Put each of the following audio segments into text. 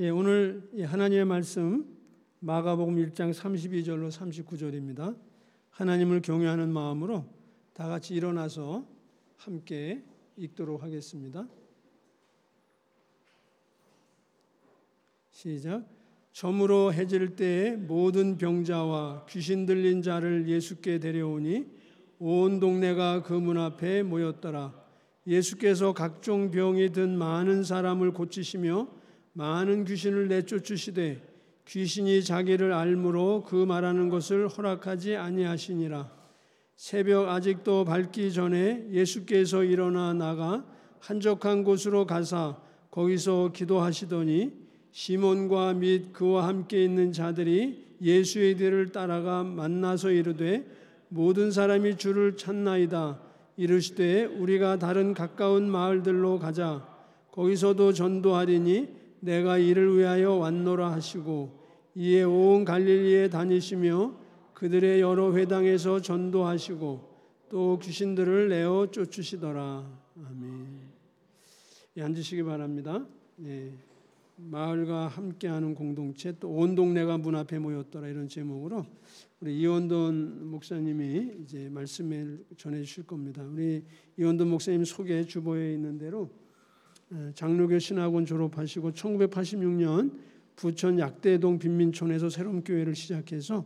예, 오늘 하나님의 말씀 마가복음 1장 32절로 39절입니다. 하나님을 경외하는 마음으로 다 같이 일어나서 함께 읽도록 하겠습니다. 시작. 점으로 해질 때에 모든 병자와 귀신 들린 자를 예수께 데려오니 온 동네가 그 문 앞에 모였더라. 예수께서 각종 병이 든 많은 사람을 고치시며 많은 귀신을 내쫓으시되 귀신이 자기를 알므로 그 말하는 것을 허락하지 아니하시니라. 새벽 아직도 밝기 전에 예수께서 일어나 나가 한적한 곳으로 가사 거기서 기도하시더니 시몬과 및 그와 함께 있는 자들이 예수의 뒤를 따라가 만나서 이르되 모든 사람이 주를 찾나이다 이르시되 우리가 다른 가까운 마을들로 가자 거기서도 전도하리니 내가 이를 위하여 왔노라 하시고 이에 온 갈릴리에 다니시며 그들의 여러 회당에서 전도하시고 또 귀신들을 내어 쫓으시더라. 아멘. 예, 앉으시기 바랍니다. 예, 마을과 함께하는 공동체 또 온 동네가 문 앞에 모였더라 이런 제목으로 우리 이원돈 목사님이 이제 말씀을 전해 주실 겁니다. 우리 이원돈 목사님 소개 주보에 있는 대로 장로교 신학원 졸업하시고 1986년 부천 약대동 빈민촌에서 새로운 교회를 시작해서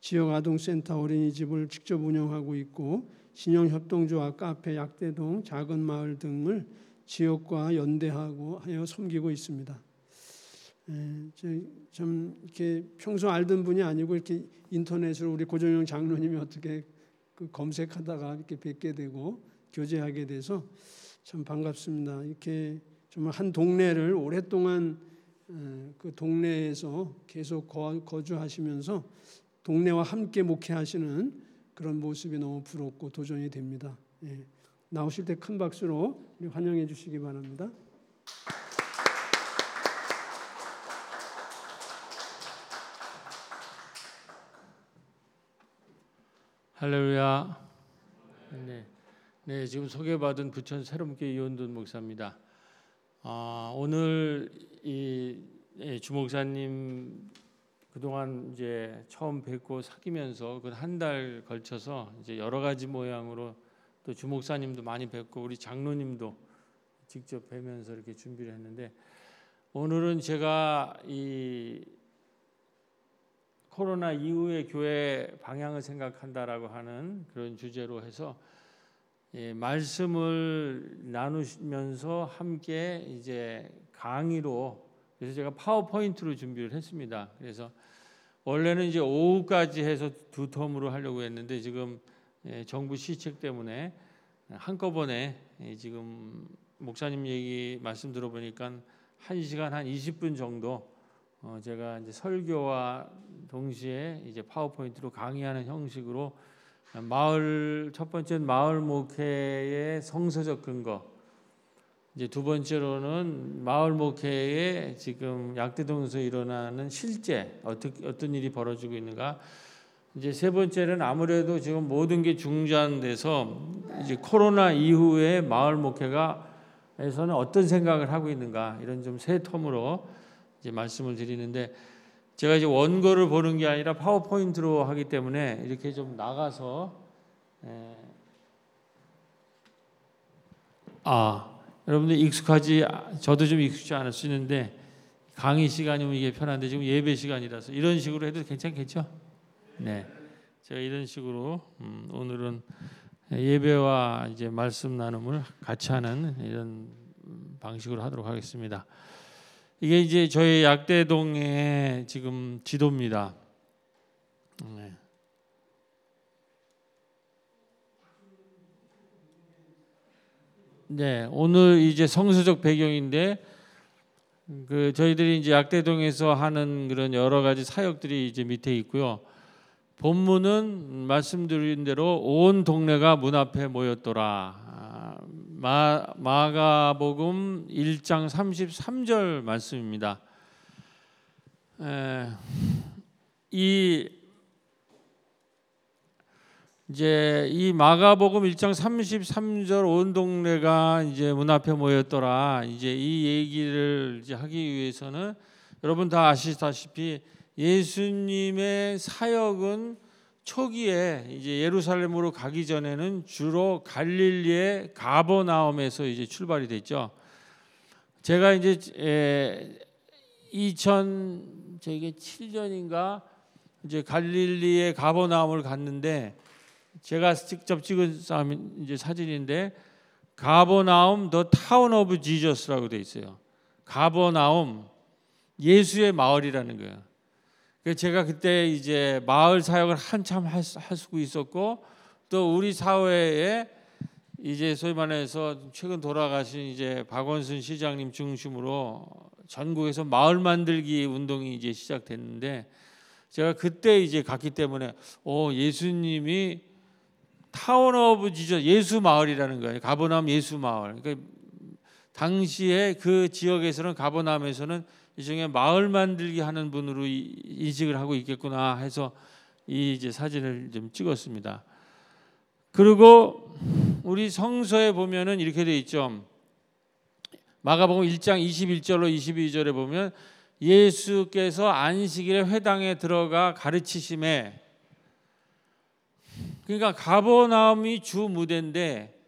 지역 아동센터 어린이집을 직접 운영하고 있고 신영협동조합 카페 약대동 작은 마을 등을 지역과 연대하고 하여 섬기고 있습니다. 좀 이렇게 평소 알던 분이 아니고 이렇게 인터넷으로 우리 고정영 장로님이 어떻게 그 검색하다가 이렇게 뵙게 되고 교제하게 돼서 참 반갑습니다. 이렇게 정말 한 동네를 오랫동안 그 동네에서 계속 거주하시면서 동네와 함께 목회하시는 그런 모습이 너무 부럽고 도전이 됩니다. 예. 나오실 때 큰 박수로 환영해 주시기 바랍니다. 할렐루야. 네. 네, 지금 소개받은 부천 새롬교회 이원돈 목사입니다. 아, 오늘 이 예, 주목사님 그동안 이제 처음 뵙고 사귀면서 그 한 달 걸쳐서 이제 여러 가지 모양으로 또 주목사님도 많이 뵙고 우리 장로님도 직접 뵈면서 이렇게 준비를 했는데 오늘은 제가 이 코로나 이후의 교회 방향을 생각한다라고 하는 그런 주제로 해서 예, 말씀을 나누면서 함께 이제 강의로 그래서 제가 파워포인트로 준비를 했습니다. 그래서 원래는 이제 오후까지 해서 두 텀으로 하려고 했는데 지금 예, 정부 시책 때문에 한꺼번에 예, 지금 목사님 얘기 말씀 들어보니까 한 시간 한 20분 정도 어, 제가 이제 설교와 동시에 이제 파워포인트로 강의하는 형식으로 마을 첫 번째는 마을 목회의 성서적 근거. 이제 두 번째로는 마을 목회에 지금 약대동에서 일어나는 실제 어떻게 어떤 일이 벌어지고 있는가. 이제 세 번째는 아무래도 지금 모든 게 중단돼서 이제 코로나 이후에 마을 목회가에서는 어떤 생각을 하고 있는가 이런 좀 세 텀으로 이제 말씀을 드리는데 제가 이제 원고를 보는 게 아니라 파워포인트로 하기 때문에 이렇게 좀 나가서 에, 아 여러분들 익숙하지 저도 좀 익숙지 않을 수 있는데 강의 시간이면 이게 편한데 지금 예배 시간이라서 이런 식으로 해도 괜찮겠죠? 네, 제가 이런 식으로 음, 오늘은 예배와 이제 말씀 나눔을 같이 하는 이런 방식으로 하도록 하겠습니다. 이게 이제 저희 약대동의 지금 지도입니다. 네. 네, 오늘 이제 성서적 배경인데 그 저희들이 이제 약대동에서 하는 그런 여러 가지 사역들이 이제 밑에 있고요. 본문은 말씀드린 대로 온 동네가 문 앞에 모였더라. 마, 마가복음 1장 33절 말씀입니다. 에, 이 이제 이 마가복음 1장 33절 온 동네가 이제 문 앞에 모였더라. 이제 이 얘기를 이제 하기 위해서는 여러분 다 아시다시피 예수님의 사역은 초기에 이제 예루살렘으로 가기 전에는 주로 갈릴리의 가버나움에서 이제 출발이 됐죠. 제가 이제 에, 2000 저게 7년인가 이제 갈릴리의 가버나움을 갔는데 제가 직접 찍은 이제 사진인데 가버나움 the town of Jesus라고 돼 있어요. 가버나움 예수의 마을이라는 거예요. 제가 그때 이제 마을 사역을 한참 할수 있었고 또 우리 사회에 이제 소위 말해서 최근 돌아가신 이제 박원순 시장님 중심으로 전국에서 마을 만들기 운동이 이제 시작됐는데 제가 그때 이제 갔기 때문에 오 예수님이 town of Jesus 예수 마을이라는 거예요. 가버나움 예수 마을. 그러니까 당시에 그 지역에서는 가버나움에서는 이 중에 마을 만들기 하는 분으로 인식을 하고 있겠구나 해서 이 이제 사진을 좀 찍었습니다. 그리고 우리 성서에 보면은 이렇게 돼 있죠. 마가복음 1장 21절로 22절에 보면 예수께서 안식일에 회당에 들어가 가르치심에 그러니까 가버나움이 주 무대인데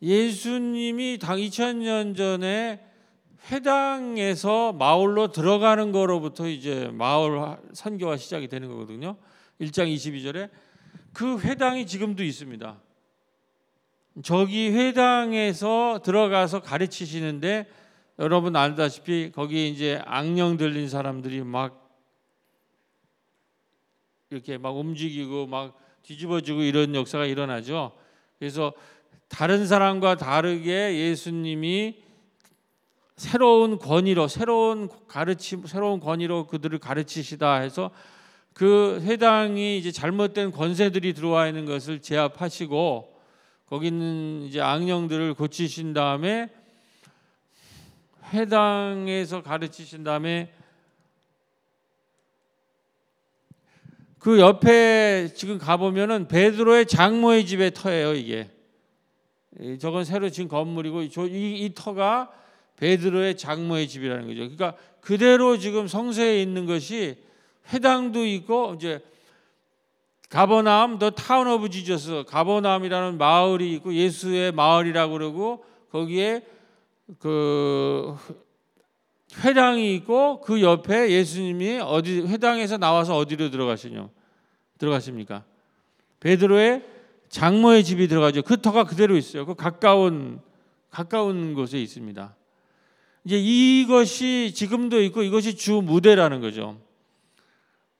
예수님이 당 2000년 전에 회당에서 마을로 들어가는 거로부터 이제 마을 선교가 시작이 되는 거거든요. 1장 22절에 그 회당이 지금도 있습니다. 저기 회당에서 들어가서 가르치시는데 여러분 알다시피 거기 이제 악령 들린 사람들이 막 이렇게 막 움직이고 막 뒤집어지고 이런 역사가 일어나죠. 그래서 다른 사람과 다르게 예수님이 새로운 권위로 새로운 가르침 새로운 권위로 그들을 가르치시다 해서 그 회당이 이제 잘못된 권세들이 들어와 있는 것을 제압하시고 거기 있는 이제 악령들을 고치신 다음에 회당에서 가르치신 다음에 그 옆에 지금 가보면은 베드로의 장모의 집의 터예요 이게. 저건 새로 지은 건물이고 이, 이 터가 베드로의 장모의 집이라는 거죠. 그러니까 그대로 지금 성서에 있는 것이 회당도 있고 이제 가버나움 the town of Jesus 가버나움이라는 마을이 있고 예수의 마을이라고 그러고 거기에 그 회당이 있고 그 옆에 예수님이 어디 회당에서 나와서 어디로 들어가시냐 들어가십니까? 베드로의 장모의 집이 들어가죠. 그 터가 그대로 있어요. 그 가까운 가까운 곳에 있습니다. 이제 이것이 지금도 있고 이것이 주 무대라는 거죠.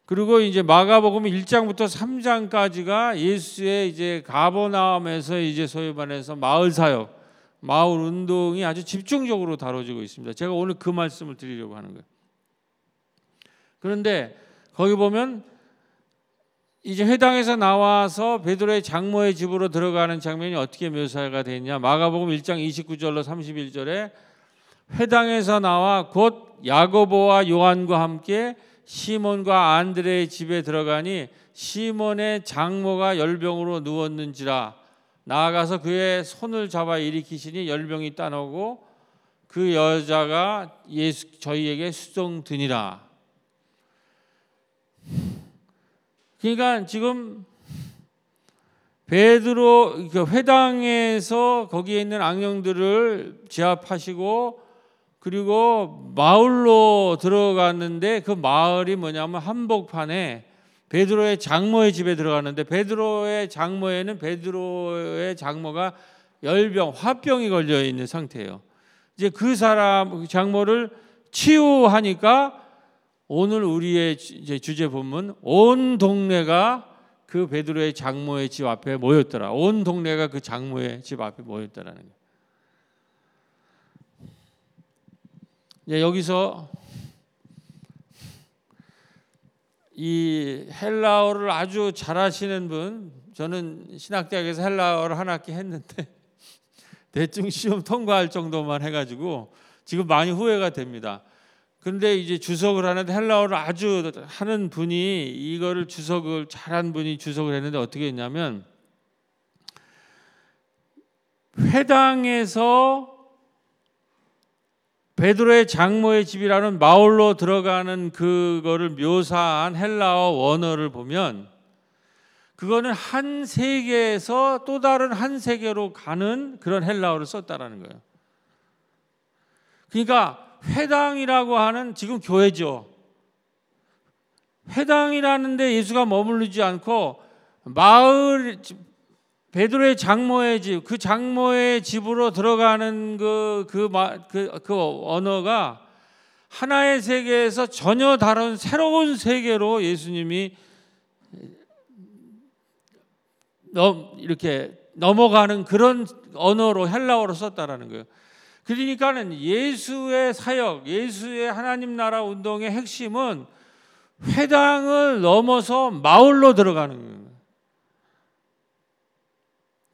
그리고 이제 마가복음 1장부터 3장까지가 예수의 이제 가버나움에서 이제 소위 말해서 마을 사역, 마을 운동이 아주 집중적으로 다뤄지고 있습니다. 제가 오늘 그 말씀을 드리려고 하는 거예요. 그런데 거기 보면 이제 회당에서 나와서 베드로의 장모의 집으로 들어가는 장면이 어떻게 묘사가 되냐? 마가복음 1장 29절로 31절에 회당에서 나와 곧 야고보와 요한과 함께 시몬과 안드레의 집에 들어가니 시몬의 장모가 열병으로 누웠는지라 나아가서 그의 손을 잡아 일으키시니 열병이 따놓고 그 여자가 예수 저희에게 수종 드니라. 그러니까 지금 베드로 그 회당에서 거기에 있는 악령들을 제압하시고 그리고 마을로 들어갔는데 그 마을이 뭐냐면 한복판에 베드로의 장모의 집에 들어갔는데 베드로의 장모에는 베드로의 장모가 열병, 화병이 걸려 있는 상태예요. 이제 그 사람 장모를 치유하니까 오늘 우리의 주제 본문 온 동네가 그 베드로의 장모의 집 앞에 모였더라. 온 동네가 그 장모의 집 앞에 모였더라는 거예요. 이제 여기서 이 헬라어를 아주 잘하시는 분, 저는 신학대학에서 헬라어를 한 학기 했는데 대충 시험 통과할 정도만 해가지고 지금 많이 후회가 됩니다. 근데 이제 주석을 하는데 헬라어를 아주 하는 분이 이거를 주석을 잘한 분이 주석을 했는데 어떻게 했냐면 회당에서 베드로의 장모의 집이라는 마을로 들어가는 그거를 묘사한 헬라어 원어를 보면 그거는 한 세계에서 또 다른 한 세계로 가는 그런 헬라어를 썼다라는 거예요. 그러니까 회당이라고 하는 지금 교회죠. 회당이라는 데 예수가 머무르지 않고 마을 베드로의 장모의 집, 그 장모의 집으로 들어가는 그, 그, 그, 그 언어가 하나의 세계에서 전혀 다른 새로운 세계로 예수님이 이렇게 넘어가는 그런 언어로 헬라어로 썼다라는 거예요. 그러니까는 예수의 사역, 예수의 하나님 나라 운동의 핵심은 회당을 넘어서 마을로 들어가는 거예요.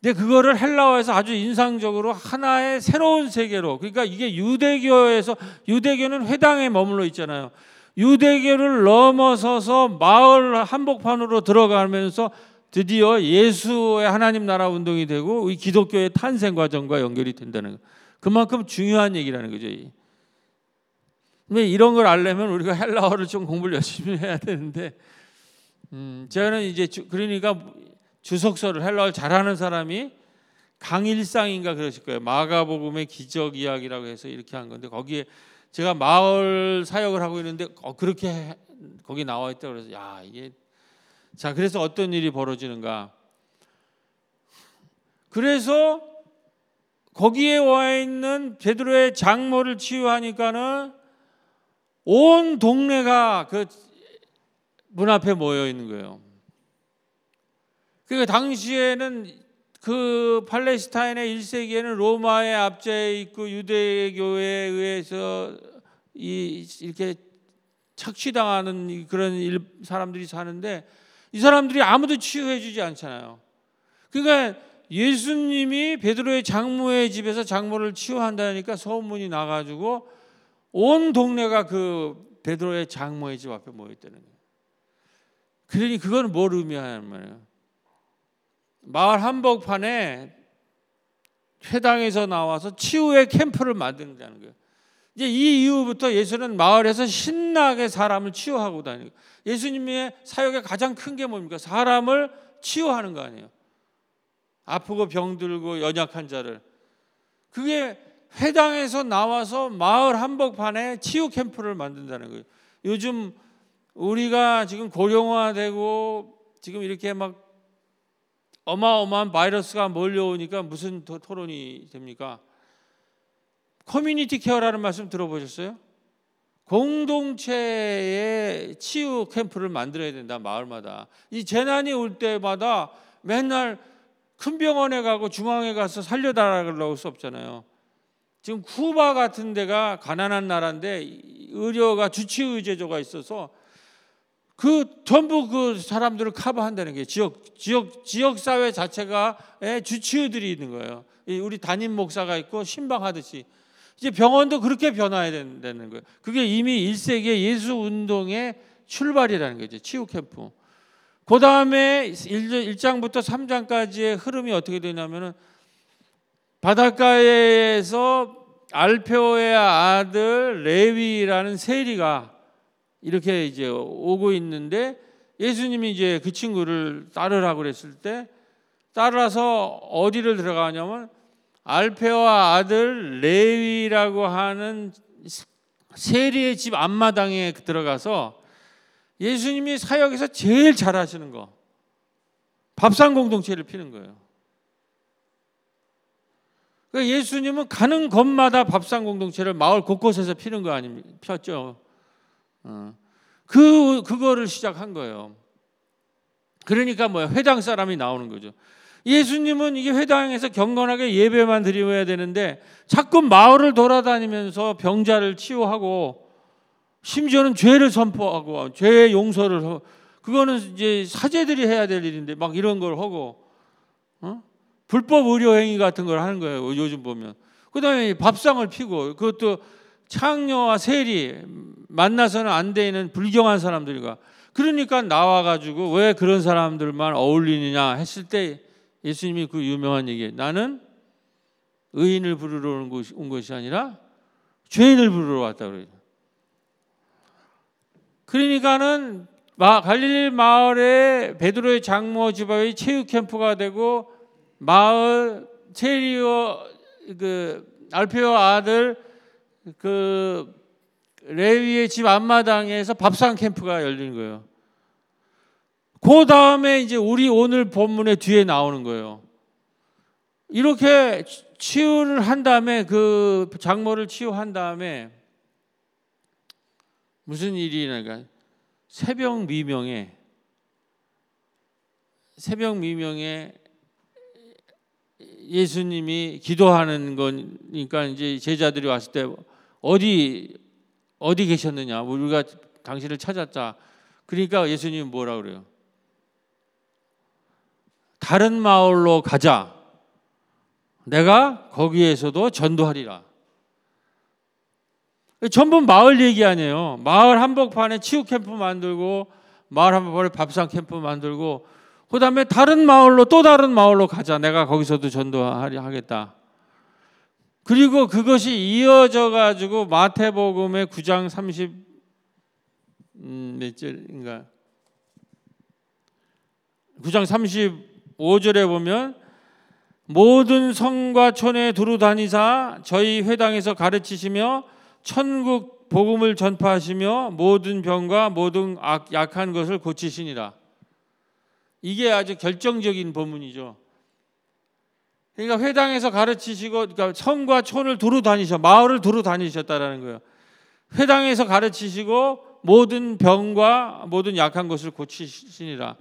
근데 그거를 헬라어에서 아주 인상적으로 하나의 새로운 세계로 그러니까 이게 유대교에서 유대교는 회당에 머물러 있잖아요. 유대교를 넘어서서 마을 한복판으로 들어가면서 드디어 예수의 하나님 나라 운동이 되고 이 기독교의 탄생 과정과 연결이 된다는 거. 그만큼 중요한 얘기라는 거죠. 근데 이런 걸 알려면 우리가 헬라어를 좀 공부를 열심히 해야 되는데 음, 저는 이제 주, 그러니까 주석서를 헬라어를 잘하는 사람이 강일상인가 그러실 거예요. 마가복음의 기적 이야기라고 해서 이렇게 한 건데 거기에 제가 마을 사역을 하고 있는데 어, 그렇게 거기 나와 있다 그래서 야 이게 자 그래서 어떤 일이 벌어지는가? 그래서 거기에 와 있는 베드로의 장모를 치유하니까는 온 동네가 그 문 앞에 모여 있는 거예요. 그러니까 당시에는 그 팔레스타인의 1세기에는 로마의 압제에 있고 유대교에 의해서 이 이렇게 착취당하는 그런 일, 사람들이 사는데 이 사람들이 아무도 치유해 주지 않잖아요. 그러니까 예수님이 베드로의 장모의 집에서 장모를 치유한다니까 소문이 나 가지고 온 동네가 그 베드로의 장모의 집 앞에 모여 있다는 거예요. 그러니 그건 뭘 의미하냐는 말이에요. 마을 한복판에 회당에서 나와서 치유의 캠프를 만든다는 거예요. 이제 이 이후부터 예수는 마을에서 신나게 사람을 치유하고 다니고 예수님의 사역의 가장 큰 게 뭡니까? 사람을 치유하는 거 아니에요. 아프고 병들고 연약한 자를 그게 회당에서 나와서 마을 한복판에 치유 캠프를 만든다는 거예요. 요즘 우리가 지금 고령화되고 지금 이렇게 막 어마어마한 바이러스가 몰려오니까 무슨 토론이 됩니까? community care라는 말씀 들어보셨어요? 공동체의 치유 캠프를 만들어야 된다 마을마다 이 재난이 올 때마다 맨날 큰 병원에 가고 중앙에 가서 살려달라고 수 없잖아요. 지금 쿠바 같은 데가 가난한 나라인데 의료가 주치의 제도가 있어서 그 전부 그 사람들을 커버한다는 게 지역 지역 지역 사회 자체가 주치의들이 있는 거예요. 우리 담임 목사가 있고 신방하듯이 이제 병원도 그렇게 변화해야 된다는 거예요. 그게 이미 1세기의 예수 운동의 출발이라는 거죠. 치유 캠프. 그 다음에 1장부터 3장까지의 흐름이 어떻게 되냐면은 바닷가에서 알페오의 아들 레위라는 세리가 이렇게 이제 오고 있는데 예수님이 이제 그 친구를 따르라고 그랬을 때 따라서 어디를 들어가냐면 알페와 아들 레위라고 하는 세리의 집 앞마당에 들어가서 예수님이 사역에서 제일 잘하시는 거 밥상 공동체를 피는 거예요. 그러니까 예수님은 가는 곳마다 밥상 공동체를 마을 곳곳에서 피는 거 아닙니까? 폈죠. 어. 그 그거를 시작한 거예요. 그러니까 뭐야 회당 사람이 나오는 거죠. 예수님은 이게 회당에서 경건하게 예배만 드려야 되는데 자꾸 마을을 돌아다니면서 병자를 치유하고 심지어는 죄를 선포하고 죄의 용서를 하고 그거는 이제 사제들이 해야 될 일인데 막 이런 걸 하고 어? 불법 의료 행위 같은 걸 하는 거예요. 요즘 보면. 그다음에 밥상을 피고 그것도 창녀와 세리 만나서는 안 되는 불경한 사람들과 그러니까 나와 가지고 왜 그런 사람들만 어울리느냐 했을 때 예수님이 그 유명한 얘기 나는 의인을 부르러 온 것이, 아니라 죄인을 부르러 왔다 그래요. 그러니까는 갈릴리 마을에 베드로의 장모 집안이 체육 캠프가 되고 마을 체리오 그 알페오 아들 그 레위의 집 앞마당에서 밥상 캠프가 열리는 거예요. 그 다음에 이제 우리 오늘 본문의 뒤에 나오는 거예요. 이렇게 치유를 한 다음에 그 장모를 치유한 다음에 무슨 일이 일어나까 새벽 미명에 새벽 미명에 예수님이 기도하는 거니까 이제 제자들이 왔을 때 어디 어디 계셨느냐? 우리가 당신을 찾았자 그러니까 예수님이 뭐라 그래요? 다른 마을로 가자. 내가 거기에서도 전도하리라. 전부 마을 얘기 아니에요. 마을 한복판에 치유 캠프 만들고 마을 한복판에 밥상 캠프 만들고 그 다음에 다른 마을로 또 다른 마을로 가자. 내가 거기서도 전도하겠다. 그리고 그것이 이어져 가지고 마태복음의 9장 30 음, 몇 절인가? 9장 35절에 보면 모든 성과 촌에 두루 다니사 저희 회당에서 가르치시며 천국 복음을 전파하시며 모든 병과 모든 약한 것을 고치시니라. 이게 아주 결정적인 본문이죠. 그러니까 회당에서 가르치시고 그러니까 성과 촌을 두루 다니셔 마을을 두루 다니셨다라는 거예요. 회당에서 가르치시고 모든 병과 모든 약한 것을 고치시니라.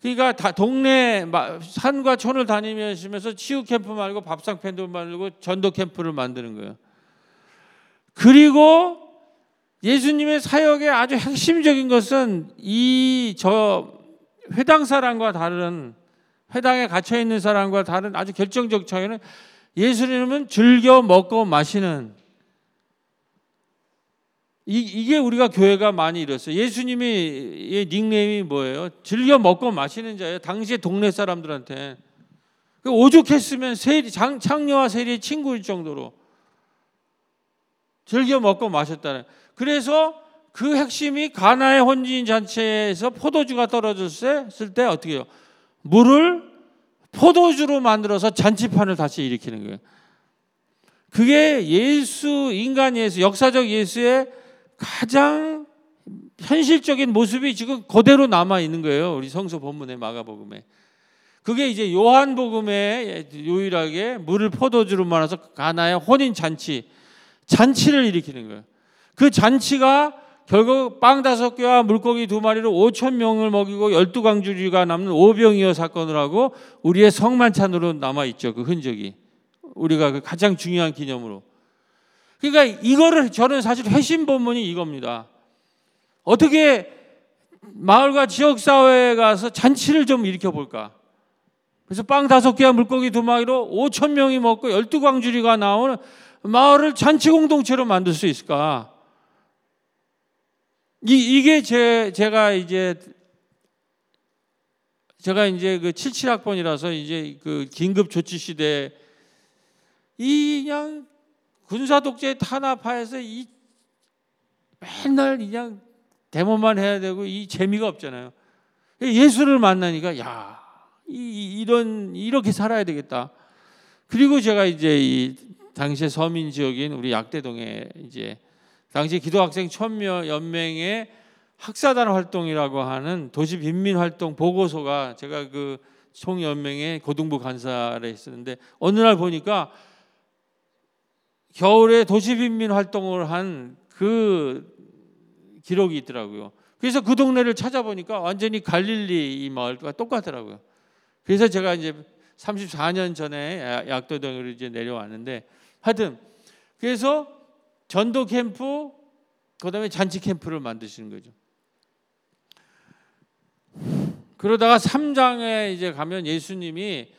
그러니까 다 동네 산과 촌을 다니면서 치유 캠프 말고 밥상 펜도 말고 전도 캠프를 만드는 거예요. 그리고 예수님의 사역의 아주 핵심적인 것은 이 저 회당 사람과 다른 회당에 갇혀 있는 사람과 다른 아주 결정적 차이는 예수님은 즐겨 먹고 마시는 이, 게 우리가 교회가 많이 이뤘어요. 예수님의 닉네임이 뭐예요? 즐겨 먹고 마시는 자예요. 당시에 동네 사람들한테 그 오죽했으면 세리, 장, 창녀와 세리의 친구일 정도로 즐겨 먹고 마셨다는. 그래서 그 핵심이 가나의 혼인 잔치에서 포도주가 떨어졌을 때 어떻게 해요? 물을 포도주로 만들어서 잔치판을 다시 일으키는 거예요. 그게 예수 인간 예수 역사적 예수의 가장 현실적인 모습이 지금 그대로 남아 있는 거예요. 우리 성서 본문의 마가복음에. 그게 이제 요한복음에 유일하게 물을 포도주로 말아서 가나의 혼인 잔치 잔치를 일으키는 거예요. 그 잔치가 결국 빵 다섯 개와 물고기 두 마리로 5천 명을 먹이고 열두 광주리가 남는 오병이어 사건을 하고 우리의 성만찬으로 남아 있죠. 그 흔적이 우리가 그 가장 중요한 기념으로. 그러니까 이거를 저는 사실 회심 본문이 이겁니다. 어떻게 마을과 지역 사회에 가서 잔치를 좀 일으켜 볼까? 그래서 빵 다섯 개와 물고기 두 마리로 5천 명이 먹고 열두 광주리가 나오는 마을을 잔치 공동체로 만들 수 있을까? 이, 이게 제, 제가 이제 제가 이제 그 77학번이라서 이제 그 긴급 조치 시대 이 그냥 군사 독재 탄압하에서 이 맨날 그냥 데모만 해야 되고 이 재미가 없잖아요. 예수를 만나니까 야, 이, 이런 이렇게 살아야 되겠다. 그리고 제가 이제 이 당시에 서민 지역인 우리 약대동에 이제 당시 기도학생 천여 연맹의 학사단 활동이라고 하는 도시 빈민 활동 보고서가 제가 그 총연맹의 고등부 간사를 했었는데 어느 날 보니까 겨울에 도시 빈민 활동을 한 그 기록이 있더라고요. 그래서 그 동네를 찾아보니까 완전히 갈릴리 이 마을과 똑같더라고요. 그래서 제가 이제 34년 전에 약도동으로 이제 내려왔는데 하여튼 그래서 전도 캠프, 그다음에 잔치 캠프를 만드시는 거죠. 그러다가 3장에 이제 가면 예수님이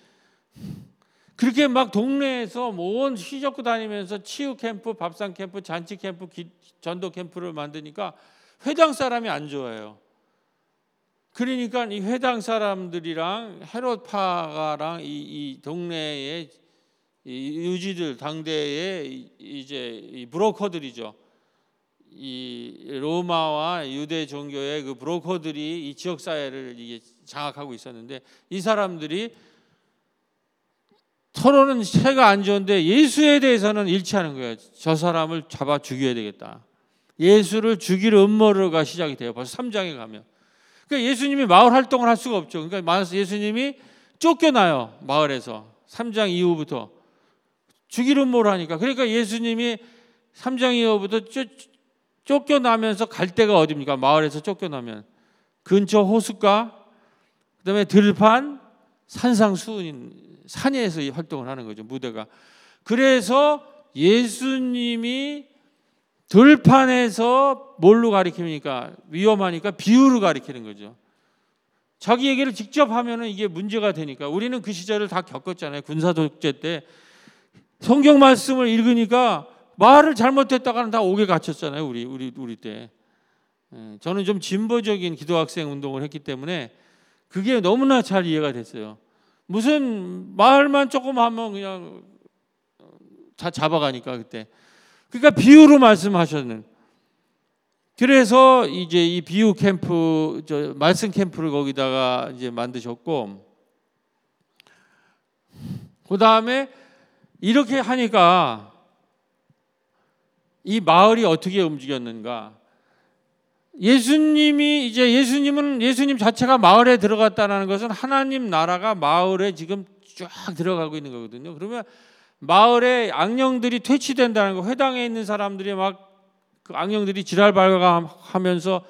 그렇게 막 동네에서 뭔 휘젓고 다니면서 치유 캠프, 밥상 캠프, 잔치 캠프, 전도 캠프를 만드니까 회당 사람이 안 좋아해요. 그러니까 이 회당 사람들이랑 헤롯파가랑 이, 이 동네에 이 유지들 당대의 이제 이 브로커들이죠. 이 로마와 유대 종교의 그 브로커들이 이 지역 사회를 이게 장악하고 있었는데 이 사람들이 서로는 새가 안 좋은데 예수에 대해서는 일치하는 거예요. 저 사람을 잡아 죽여야 되겠다. 예수를 죽일 음모가 시작이 돼요. 벌써 3장에 가면. 그러니까 예수님이 마을 활동을 할 수가 없죠. 그러니까 예수님이 쫓겨나요. 마을에서. 3장 이후부터. 음모를 하니까. 그러니까 예수님이 3장 이후부터 쫓, 쫓겨나면서 갈 데가 어디입니까? 마을에서 쫓겨나면. 근처 호숫가, 그 다음에 들판, 산상수훈인 산에서 활동을 하는 거죠. 무대가. 그래서 예수님이 들판에서 뭘로 가리킵니까? 위험하니까 비유로 가리키는 거죠. 자기 얘기를 직접 하면은 이게 문제가 되니까 우리는 그 시절을 다 겪었잖아요. 군사 독재 때 성경 말씀을 읽으니까 말을 잘못했다가는 다 옥에 갇혔잖아요. 우리 우리 우리 때. 예, 저는 좀 진보적인 기도학생 운동을 했기 때문에 그게 너무나 잘 이해가 됐어요. 무슨 말만 조금 하면 그냥 다 잡아가니까 그때. 그러니까 비유로 말씀하셨는. 그래서 이제 이 비유 캠프, 저 말씀 캠프를 거기다가 이제 만드셨고, 그 다음에 이렇게 하니까 이 마을이 어떻게 움직였는가? 예수님이 이제 예수님은 예수님 자체가 마을에 들어갔다는 것은 하나님 나라가 마을에 지금 쫙 들어가고 있는 거거든요. 그러면 마을에 악령들이 퇴치된다는 거, 회당에 있는 사람들이 막 그 악령들이 지랄 발각하면서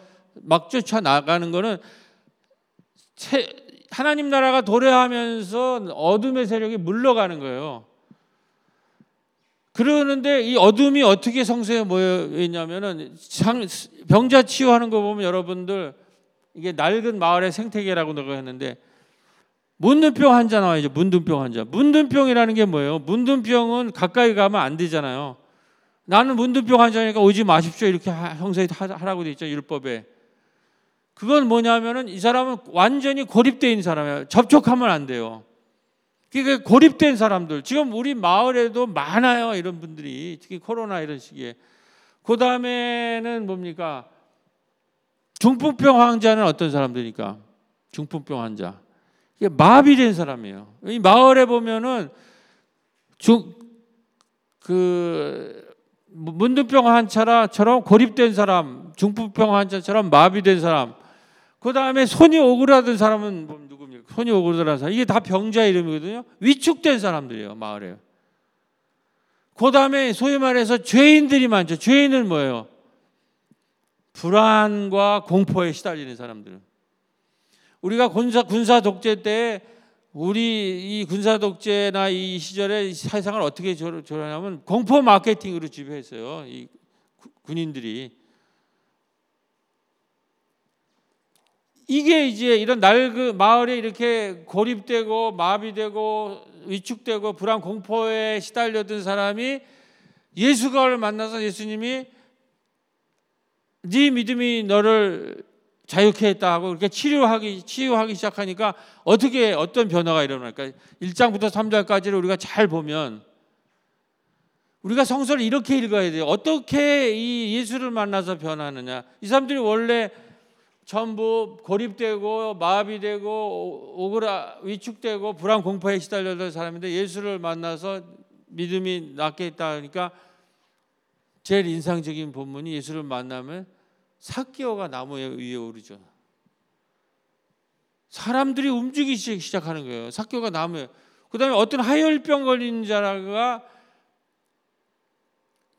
막 쫓아 나가는 거는 하나님 나라가 도래하면서 어둠의 세력이 물러가는 거예요. 그러는데 이 어둠이 어떻게 성소에 모여 있냐면은 병자 치유하는 거 보면 여러분들 이게 낡은 마을의 생태계라고 내가 했는데 문둥병 환자 나와야죠. 문둥병 환자. 문둥병이라는 게 뭐예요? 문둥병은 가까이 가면 안 되잖아요. 나는 문둥병 환자니까 오지 마십시오. 이렇게 형사에 하라고 돼 있죠. 율법에. 그건 뭐냐면은 이 사람은 완전히 고립되어 있는 사람이에요. 접촉하면 안 돼요. 그게 고립된 사람들. 지금 우리 마을에도 많아요 이런 분들이. 특히 코로나 이런 시기에. 그 다음에는 뭡니까? 중풍병 환자는 어떤 사람들입니까? 중풍병 환자. 이게 마비된 사람이에요. 이 마을에 보면은 중그 문둥병 환자처럼 고립된 사람 중풍병 환자처럼 마비된 사람. 그 다음에 손이 오그라든 사람은 뭐 누굽니까? 손이 오그라든 사람. 이게 다 병자 이름이거든요. 위축된 사람들이에요, 마을에. 그 다음에 소위 말해서 죄인들이 많죠. 죄인은 뭐예요? 불안과 공포에 시달리는 사람들. 우리가 군사, 군사 독재 때 우리 이 군사 독재나 이 시절에 세상을 어떻게 조련하면 공포 마케팅으로 지배했어요. 이 군인들이. 이게 이제 이런 낡은 마을에 이렇게 고립되고 마비되고 위축되고 불안 공포에 시달려든 사람이 예수가를 만나서 예수님이 네 믿음이 너를 자유케 했다 하고 이렇게 치료하기 치유하기 시작하니까 어떻게 어떤 변화가 일어날까? 1장부터 3장까지를 우리가 잘 보면 우리가 성서를 이렇게 읽어야 돼요. 어떻게 이 예수를 만나서 변하느냐? 이 사람들이 원래 전부 고립되고 마비되고 오그라 위축되고 불안 공포에 시달렸던 사람인데 예수를 만나서 믿음이 낫게 했다 하니까 제일 인상적인 본문이 예수를 만나면 사기어가 나무 위에 오르죠. 사람들이 움직이기 시작하는 거예요. 사기어가 나무에. 그다음에 어떤 하혈병 걸린 자가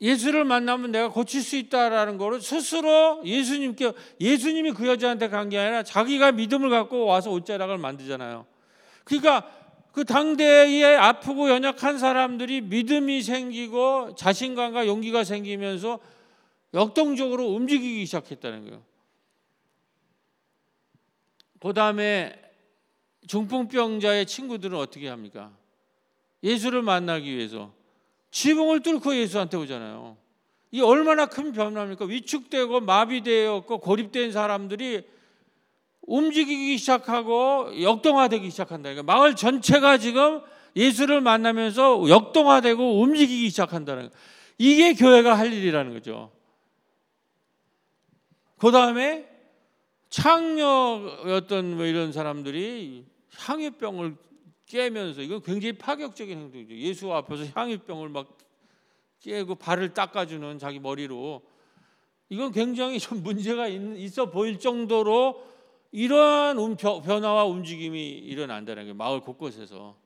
예수를 만나면 내가 고칠 수 있다라는 거를 스스로 예수님께 예수님이 그 여자한테 간 게 아니라 자기가 믿음을 갖고 와서 옷자락을 만들잖아요. 그러니까 그 당대에 아프고 연약한 사람들이 믿음이 생기고 자신감과 용기가 생기면서 역동적으로 움직이기 시작했다는 거예요. 그 다음에 중풍병자의 친구들은 어떻게 합니까? 예수를 만나기 위해서 지붕을 뚫고 예수한테 오잖아요. 이 얼마나 큰 변화입니까? 위축되고 마비되었고 고립된 사람들이 움직이기 시작하고 역동화되기 시작한다. 그러니까 마을 전체가 지금 예수를 만나면서 역동화되고 움직이기 시작한다는 거예요. 이게 교회가 할 일이라는 거죠. 그 다음에 창녀였던 뭐 이런 사람들이 향유병을 깨면서 이거 굉장히 파격적인 행동이죠. 예수 앞에서 향유병을 막 깨고 발을 닦아주는 자기 머리로 이건 굉장히 좀 문제가 있어 보일 정도로 이러한 변화와 움직임이 일어난다는 거예요. 마을 곳곳에서.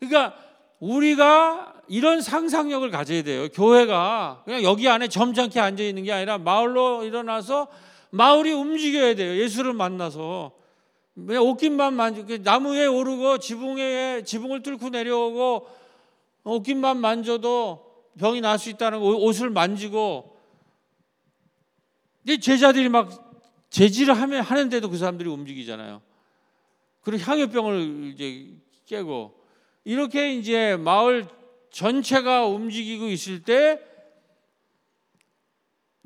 그러니까 우리가 이런 상상력을 가져야 돼요. 교회가 그냥 여기 안에 점잖게 앉아 있는 게 아니라 마을로 일어나서 마을이 움직여야 돼요. 예수를 만나서 그냥 옷깃만 만지 그 나무에 오르고 지붕에 지붕을 뚫고 내려오고 옷깃만 만져도 병이 날 수 있다는 거, 옷을 만지고 제자들이 막 제지를 하면 하는데도 그 사람들이 움직이잖아요. 그리고 향유병을 이제 깨고 이렇게 이제 마을 전체가 움직이고 있을 때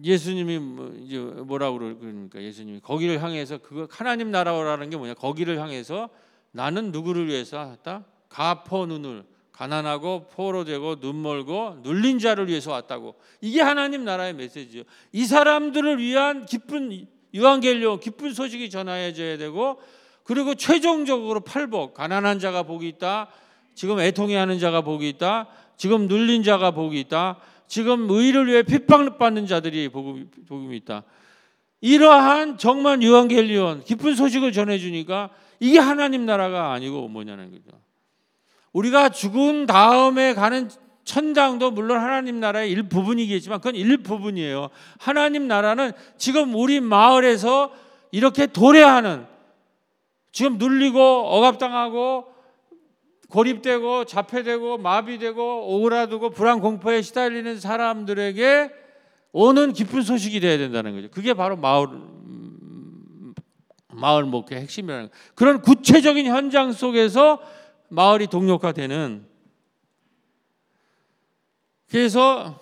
예수님이 뭐 이제 뭐라고 그러니까 예수님이 거기를 향해서 그거 하나님 나라라는 게 뭐냐? 거기를 향해서 나는 누구를 위해서 왔다? 가포 눈을 가난하고 포로되고 눈멀고 눌린 자를 위해서 왔다고. 이게 하나님 나라의 메시지죠. 이 사람들을 위한 기쁜 유한겔리온 기쁜 소식이 전해져야 되고 그리고 최종적으로 팔복 가난한 자가 복이 있다. 지금 애통해 하는 자가 복이 있다. 지금 눌린 자가 복이 있다. 지금 의를 위해 핍박받는 자들이 복음이 있다. 이러한 정말 유한겔리온 기쁜 소식을 전해주니까 이게 하나님 나라가 아니고 뭐냐는 거죠. 우리가 죽은 다음에 가는 천당도 물론 하나님 나라의 일부분이겠지만 그건 일부분이에요. 하나님 나라는 지금 우리 마을에서 이렇게 도래하는 지금 눌리고 억압당하고 고립되고 자폐되고 마비되고 오그라들고 불안 공포에 시달리는 사람들에게 오는 기쁜 소식이 돼야 된다는 거죠. 그게 바로 마을 마을 목회 핵심이라는 거예요. 그런 구체적인 현장 속에서 마을이 동력화되는 그래서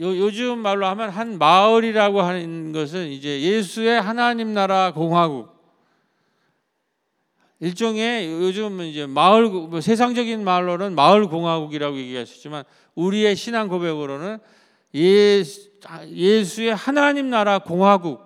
요, 즘 말로 하면 한 마을이라고 하는 것은 이제 예수의 하나님 나라 공화국 일종의 요즘 이제 마을 뭐 세상적인 말로는 마을 공화국이라고 얘기하시지만 우리의 신앙 고백으로는 예수, 예수 의 하나님 나라 공화국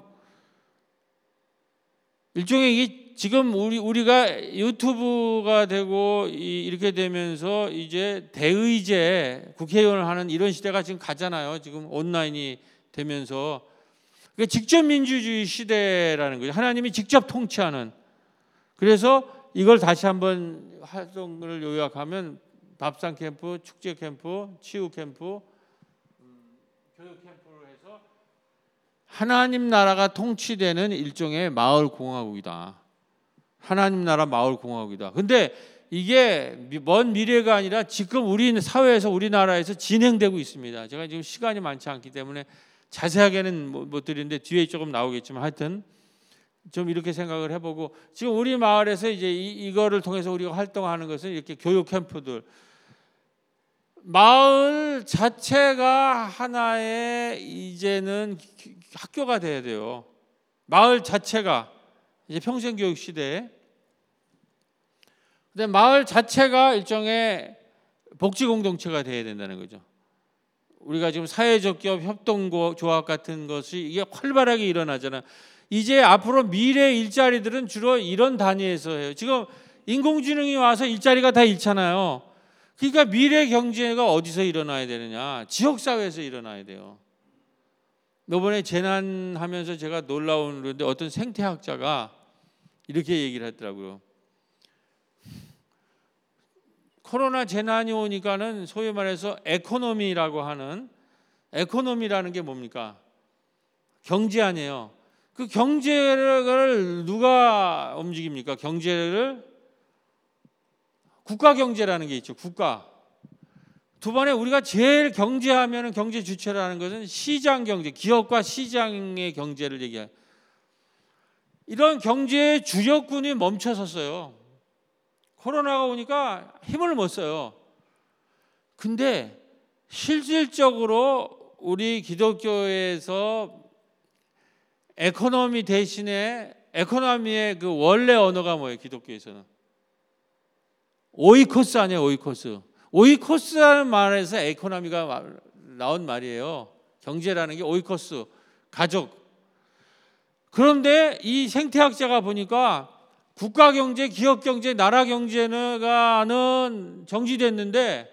일종의 이게 지금 우리 우리가 유튜브가 되고 이렇게 되면서 이제 대의제 국회의원을 하는 이런 시대가 지금 가잖아요. 지금 온라인이 되면서 그러니까 직접 민주주의 시대라는 거죠. 하나님이 직접 통치하는. 그래서 이걸 다시 한번 활동을 요약하면 밥상 캠프, 축제 캠프, 치유 캠프, 음, 교육 캠프로 해서 하나님 나라가 통치되는 일종의 마을 공화국이다. 하나님 나라 마을 공화국이다. 근데 이게 먼 미래가 아니라 지금 우리 사회에서 우리나라에서 진행되고 있습니다. 제가 지금 시간이 많지 않기 때문에 자세하게는 못 드리는데 뒤에 조금 나오겠지만 하여튼 좀 이렇게 생각을 해보고 지금 우리 마을에서 이제 이, 거를 통해서 우리가 활동하는 것은 이렇게 교육 캠프들 마을 자체가 하나의 이제는 학교가 돼야 돼요. 마을 자체가 이제 평생 교육 시대에 근데 마을 자체가 일종의 복지 공동체가 돼야 된다는 거죠. 우리가 지금 사회적 기업 협동 조합 같은 것이 이게 활발하게 일어나잖아. 이제 앞으로 미래 일자리들은 주로 이런 단위에서 해요. 지금 인공지능이 와서 일자리가 다 잃잖아요. 그러니까 미래 경제가 어디서 일어나야 되느냐? 지역 사회에서 일어나야 돼요. 이번에 재난하면서 제가 놀라운 그런데 어떤 생태학자가 이렇게 얘기를 했더라고요. 코로나 재난이 오니까는 소위 말해서 에코노미라고 하는 에코노미라는 게 뭡니까? 경제 아니에요. 그 경제를 누가 움직입니까? 경제를 국가 경제라는 게 있죠. 국가. 두 번에 우리가 제일 경제하면 경제 주체라는 것은 시장 경제, 기업과 시장의 경제를 얘기해요. 이런 경제의 주력군이 멈춰섰어요. 코로나가 오니까 힘을 못 써요. 근데 실질적으로 우리 기독교에서 에코노미 대신에 에코노미의 그 원래 언어가 뭐예요? 기독교에서는 오이코스 아니에요, 오이코스. 오이코스라는 말에서 economy가 마- 나온 말이에요. 경제라는 게 오이코스, 가족. 그런데 이 생태학자가 보니까 국가 경제, 기업 경제, 나라 경제는 정지됐는데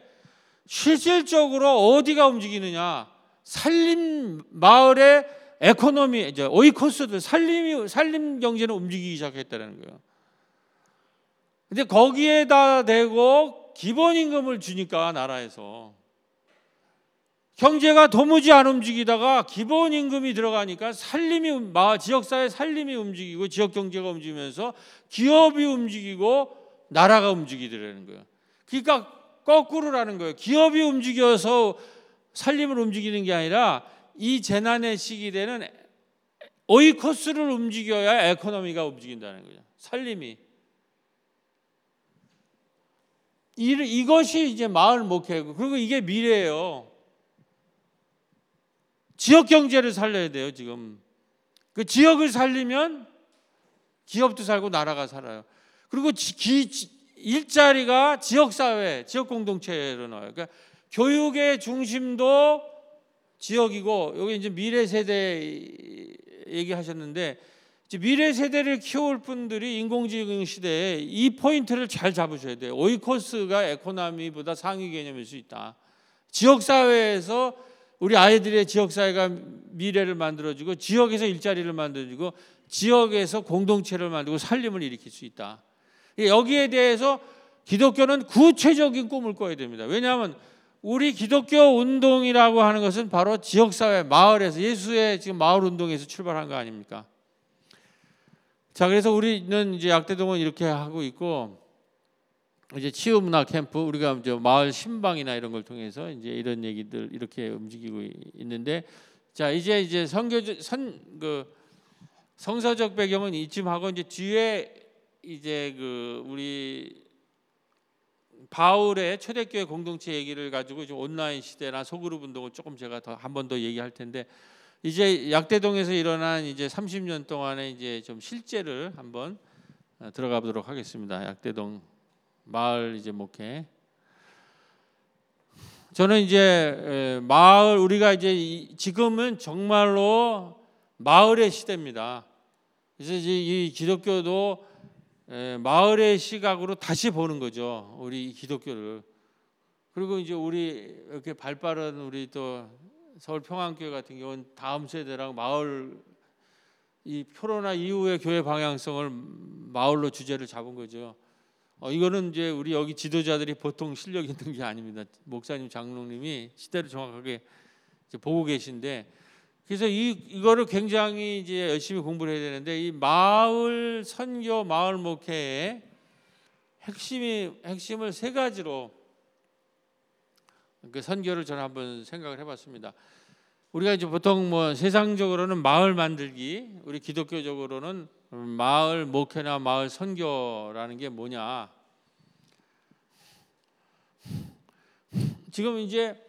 실질적으로 어디가 움직이느냐? 살림 마을의 economy, 이제 오이코스들 살림이 살림 경제는 움직이기 시작했다는 거예요. 근데 거기에다 대고 기본 임금을 주니까 나라에서 경제가 도무지 안 움직이다가 기본 임금이 들어가니까 살림이 마 지역사회 살림이 움직이고 지역 경제가 움직이면서 기업이 움직이고 나라가 움직이더라는 거예요. 그러니까 거꾸로라는 거예요. 기업이 움직여서 살림을 움직이는 게 아니라 이 재난의 시기에는 오이코스를 움직여야 에코노미가 움직인다는 거죠. 살림이 이, 이것이 이제 마을 목회고 그리고 이게 미래예요. 지역 경제를 살려야 돼요, 지금. 그 지역을 살리면 기업도 살고 나라가 살아요. 그리고 지, 기, 지- 일자리가 지역 사회, 지역 공동체로 나와요. 그러니까 교육의 중심도 지역이고 여기 이제 미래 세대 얘기하셨는데 미래 세대를 키울 분들이 인공지능 시대에 이 포인트를 잘 잡으셔야 돼요. 오이코스가 에코노미보다 상위 개념일 수 있다. 지역 사회에서 우리 아이들의 지역 사회가 미래를 만들어주고 지역에서 일자리를 만들어주고 지역에서 공동체를 만들고 살림을 일으킬 수 있다. 여기에 대해서 기독교는 구체적인 꿈을 꿔야 됩니다. 왜냐하면 우리 기독교 운동이라고 하는 것은 바로 지역 사회, 마을에서 예수의 지금 마을 운동에서 출발한 거 아닙니까? 자, 그래서 우리는 이제 약대동은 이렇게 하고 있고 이제 치유 문화 캠프 우리가 이제 마을 신방이나 이런 걸 통해서 이제 이런 얘기들 이렇게 움직이고 있는데 자, 이제 이제 선교 선그 성서적 배경은 이쯤 하고 이제 뒤에 이제 그 우리 바울의 초대교회 공동체 얘기를 가지고 좀 온라인 시대나 소그룹 운동을 조금 제가 더 한 번 더 얘기할 텐데 이제 약대동에서 일어난 이제 30년 동안의 이제 좀 실제를 한번 어, 들어가 보도록 하겠습니다. 약대동 마을 이제 목회. 저는 이제 에, 마을 우리가 이제 이- 지금은 정말로 마을의 시대입니다. 그래서 이제 이 기독교도 에, 마을의 시각으로 다시 보는 거죠. 우리 기독교를. 그리고 이제 우리 이렇게 발빠른 우리 또 서울 평안교회 같은 경우는 다음 세대랑 마을 이 코로나 이후의 교회 방향성을 마을로 주제를 잡은 거죠. 어, 이거는 이제 우리 여기 지도자들이 보통 실력 있는 게 아닙니다. 목사님, 장로님이 시대를 정확하게 보고 계신데 그래서 이 이거를 굉장히 이제 열심히 공부를 해야 되는데 이 마을 선교, 마을 목회의 핵심이 핵심을 세 가지로 그 선교를 저는 한번 생각을 해봤습니다. 우리가 이제 보통 뭐 세상적으로는 마을 만들기, 우리 기독교적으로는 마을 목회나 마을 선교라는 게 뭐냐? 지금 이제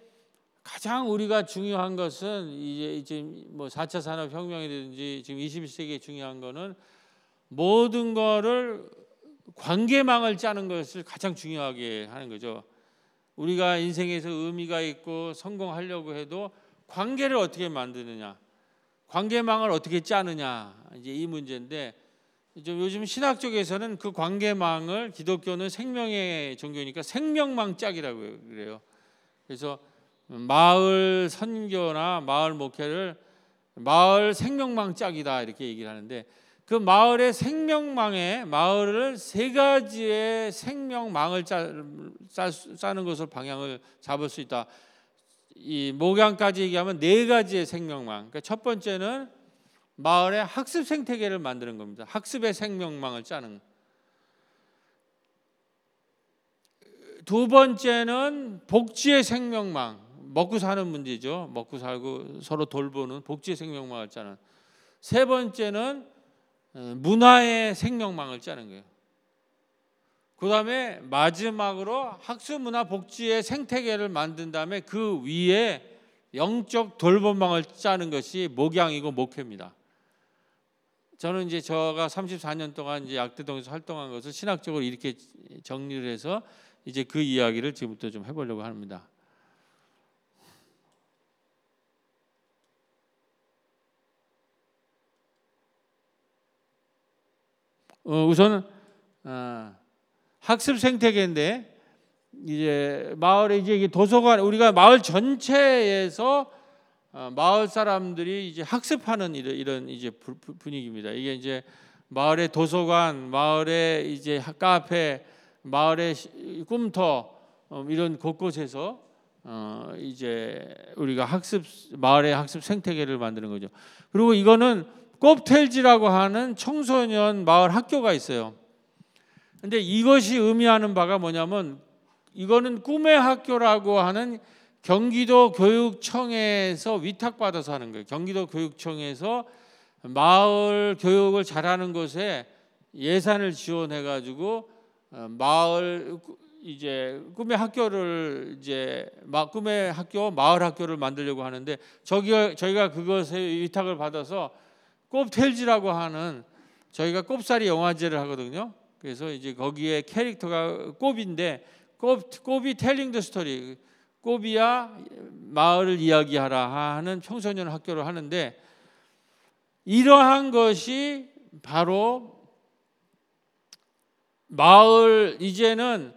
가장 우리가 중요한 것은 이제 이제 뭐 4차 산업 혁명이든지 지금 21세기에 중요한 거는 모든 거를 관계망을 짜는 것을 가장 중요하게 하는 거죠. 우리가 인생에서 의미가 있고 성공하려고 해도 관계를 어떻게 만드느냐, 관계망을 어떻게 짜느냐 이제 이 문제인데 좀 요즘 신학 쪽에서는 그 관계망을 기독교는 생명의 종교니까 생명망 짝이라고 그래요. 그래서 마을 선교나 마을 목회를 마을 생명망 짝이다 이렇게 얘기를 하는데 그 마을의 생명망에 마을을 세 가지의 생명망을 짜는 것을 방향을 잡을 수 있다. 이 목양까지 얘기하면 네 가지의 생명망. 그러니까 첫 번째는 마을의 학습 생태계를 만드는 겁니다. 학습의 생명망을 짜는. 두 번째는 복지의 생명망. 먹고 사는 문제죠. 먹고 살고 서로 돌보는 복지의 생명망을 짜는. 세 번째는 어, 문화의 생명망을 짜는 거예요. 그 다음에 마지막으로 학습 문화 복지의 생태계를 만든 다음에 그 위에 영적 돌봄망을 짜는 것이 목양이고 목회입니다. 저는 이제 저가 34년 동안 이제 약대동에서 활동한 것을 신학적으로 이렇게 정리를 해서 이제 그 이야기를 지금부터 좀 해보려고 합니다. 어, 우선 어, 학습 생태계인데 이제 마을에 이제 도서관 우리가 마을 전체에서 어, 마을 사람들이 이제 학습하는 이런, 이제 분위기입니다. 이게 이제 마을의 도서관, 마을의 이제 카페, 마을의 시- 꿈터 어, 이런 곳곳에서 어, 이제 우리가 학습 마을의 학습 생태계를 만드는 거죠. 그리고 이거는 꼽텔지라고 하는 청소년 마을 학교가 있어요. 근데 이것이 의미하는 바가 뭐냐면 이거는 꿈의 학교라고 하는 경기도 교육청에서 위탁받아서 하는 거예요. 경기도 교육청에서 마을 교육을 잘하는 곳에 예산을 지원해 가지고 어, 마을 꾸- 이제 꿈의 학교를 이제 마- 꿈의 학교 마을 학교를 만들려고 하는데 저기 저희가 그것에 위탁을 받아서 꼽텔지라고 하는 저희가 꼽사리 영화제를 하거든요. 그래서 이제 거기에 캐릭터가 꼽인데 꼽 꼽이 텔링 더 스토리 꼽이야 마을을 이야기하라 하는 청소년 학교를 하는데 이러한 것이 바로 마을 이제는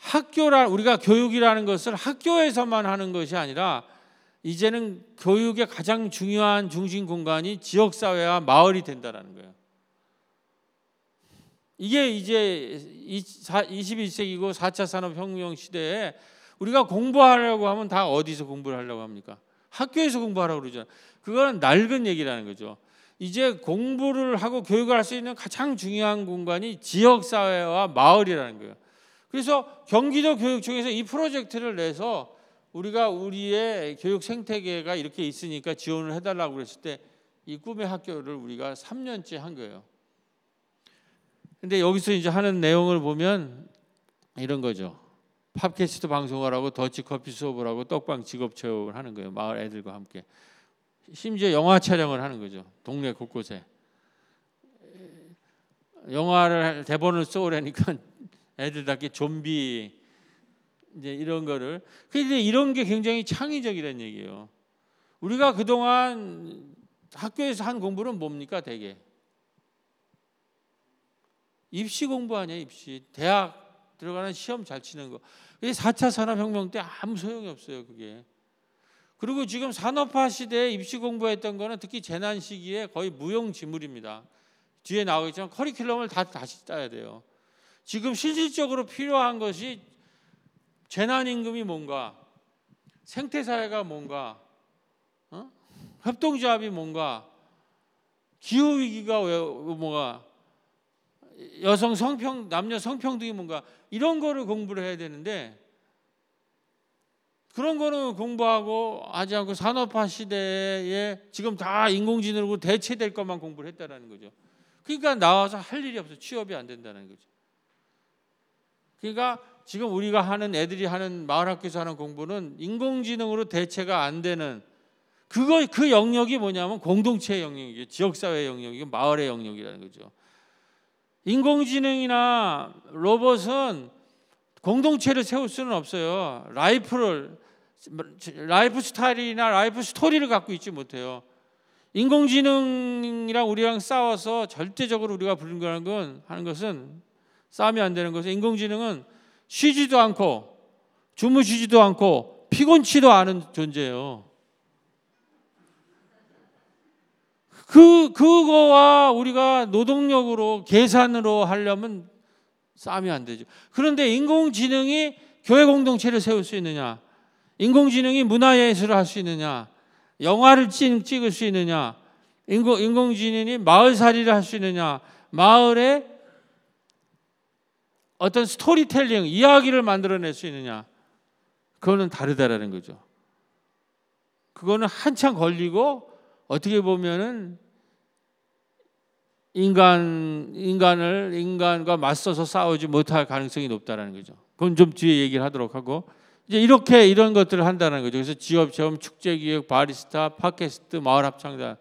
학교라 우리가 교육이라는 것을 학교에서만 하는 것이 아니라 이제는 교육의 가장 중요한 중심 공간이 지역 사회와 마을이 된다라는 거예요. 이게 이제 21세기고 4차 산업 혁명 시대에 우리가 공부하려고 하면 다 어디서 공부를 하려고 합니까? 학교에서 공부하라고 그러잖아요. 그거는 낡은 얘기라는 거죠. 이제 공부를 하고 교육을 할 수 있는 가장 중요한 공간이 지역 사회와 마을이라는 거예요. 그래서 경기도 교육청에서 이 프로젝트를 내서 우리가 우리의 교육 생태계가 이렇게 있으니까 지원을 해달라고 그랬을 때 이 꿈의 학교를 우리가 3년째 한 거예요. 근데 여기서 이제 하는 내용을 보면 이런 거죠. 팝캐스트 방송을 하고 더치 커피 수업을 하고 떡방 직업 체험을 하는 거예요. 마을 애들과 함께. 심지어 영화 촬영을 하는 거죠. 동네 곳곳에. 영화를 대본을 써오라니까 애들답게 좀비 이제 이런 거를. 근데 이런 게 굉장히 창의적이라는 얘기예요. 우리가 그동안 학교에서 한 공부는 뭡니까 대개? 입시 공부 아니야 입시. 대학 들어가는 시험 잘 치는 거. 그게 4차 산업혁명 때 아무 소용이 없어요 그게. 그리고 지금 산업화 시대에 입시 공부했던 거는 특히 재난 시기에 거의 무용지물입니다. 뒤에 나오겠지만 커리큘럼을 다 다시 짜야 돼요. 지금 실질적으로 필요한 것이 재난 임금이 뭔가 생태 사회가 뭔가 어? 협동조합이 뭔가 기후 위기가 왜 뭐가 여성 성평 남녀 성평등이 뭔가 이런 거를 공부를 해야 되는데 그런 거는 공부하고 하지 않고 산업화 시대에 지금 다 인공지능으로 대체될 것만 공부를 했다라는 거죠. 그러니까 나와서 할 일이 없어 취업이 안 된다는 거죠. 그러니까 지금 우리가 하는 애들이 하는 마을 학교에서 하는 공부는 인공지능으로 대체가 안 되는 그거 그 영역이 뭐냐면 공동체의 영역이죠. 지역 사회 영역이고 마을의 영역이라는 거죠. 인공지능이나 로봇은 공동체를 세울 수는 없어요. life를 lifestyle이나 life story를 갖고 있지 못해요. 인공지능이랑 우리랑 싸워서 절대적으로 우리가 불가능한 건 하는 것은 싸움이 안 되는 것은 인공지능은 쉬지도 않고 주무시지도 않고 피곤치도 않은 존재예요. 그 그거와 우리가 노동력으로 계산으로 하려면 싸움이 안 되죠. 그런데 인공지능이 교회 공동체를 세울 수 있느냐? 인공지능이 문화예술을 할 수 있느냐? 영화를 찍, 찍을 수 있느냐? 인공, 인공지능이 마을살이를 할 수 있느냐? 마을에 어떤 스토리텔링, 이야기를 만들어낼 수 있느냐? 그거는 다르다라는 거죠. 그거는 한참 걸리고 어떻게 보면은 인간 인간을 인간과 맞서서 싸우지 못할 가능성이 높다라는 거죠. 그건 좀 뒤에 얘기를 하도록 하고 이제 이렇게 이런 것들을 한다는 거죠. 그래서 지업 체험, 축제 기획, 바리스타, 팟캐스트, 마을 합창단.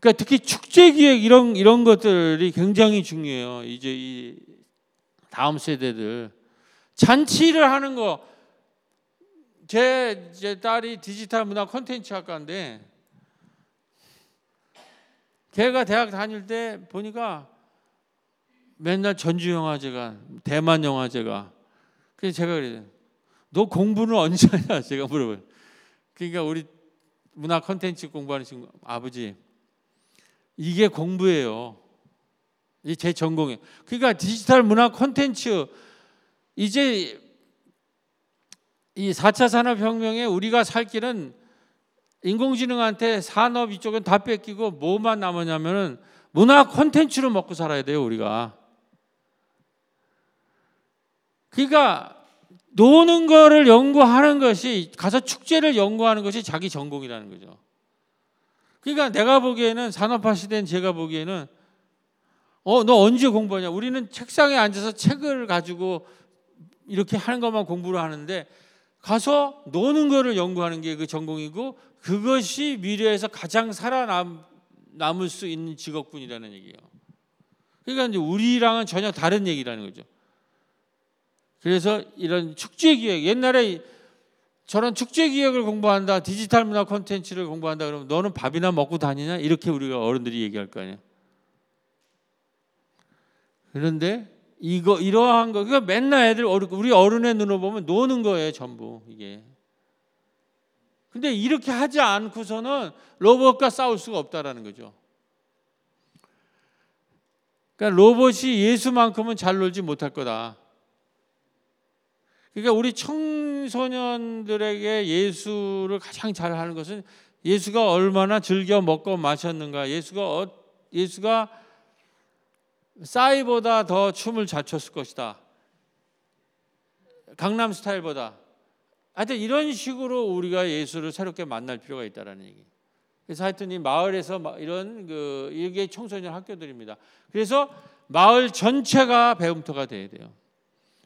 그러니까 특히 축제 기획 이런 이런 것들이 굉장히 중요해요. 이제 이 다음 세대들 잔치를 하는 거. 제, 제 딸이 디지털 문화 콘텐츠 학과인데 걔가 대학 다닐 때 보니까 맨날 전주 영화제가 대만 영화제가 그래서 제가 그래요. 너 공부는 언제 하냐 제가 물어봐요. 그러니까 우리 문화 콘텐츠 공부하는 친구 아버지 이게 공부예요. 이 제 전공이에요. 그러니까 디지털 문화 콘텐츠 이제 이 4차 산업혁명에 우리가 살 길은 인공지능한테 산업 이쪽은 다 뺏기고 뭐만 남았냐면은 문화 콘텐츠로 먹고 살아야 돼요, 우리가. 그러니까 노는 거를 연구하는 것이 가서 축제를 연구하는 것이 자기 전공이라는 거죠. 그러니까 내가 보기에는 산업화 시대인 제가 보기에는 어, 너 언제 공부하냐? 우리는 책상에 앉아서 책을 가지고 이렇게 하는 것만 공부를 하는데 가서 노는 거를 연구하는 게 그 전공이고 그것이 미래에서 가장 살아남을 수 있는 직업군이라는 얘기예요. 그러니까 이제 우리랑은 전혀 다른 얘기라는 거죠. 그래서 이런 축제 기획 옛날에 저런 축제 기획을 공부한다 디지털 문화 콘텐츠를 공부한다 그러면 너는 밥이나 먹고 다니냐 이렇게 우리가 어른들이 얘기할 거 아니에요. 그런데 이거 이러한 거 그러니까 맨날 애들 어른 우리 어른의 눈으로 보면 노는 거예요 전부 이게. 근데 이렇게 하지 않고서는 로봇과 싸울 수가 없다라는 거죠. 그러니까 로봇이 예수만큼은 잘 놀지 못할 거다. 그러니까 우리 청소년들에게 예수를 가장 잘 하는 것은 예수가 얼마나 즐겨 먹고 마셨는가. 예수가 어, 예수가 싸이보다 더 춤을 잘 췄을 것이다. 강남 스타일보다. 하여튼 이런 식으로 우리가 예수를 새롭게 만날 필요가 있다라는 얘기. 그래서 하여튼 이 마을에서 이런 그 이게 청소년 학교들입니다. 그래서 마을 전체가 배움터가 돼야 돼요.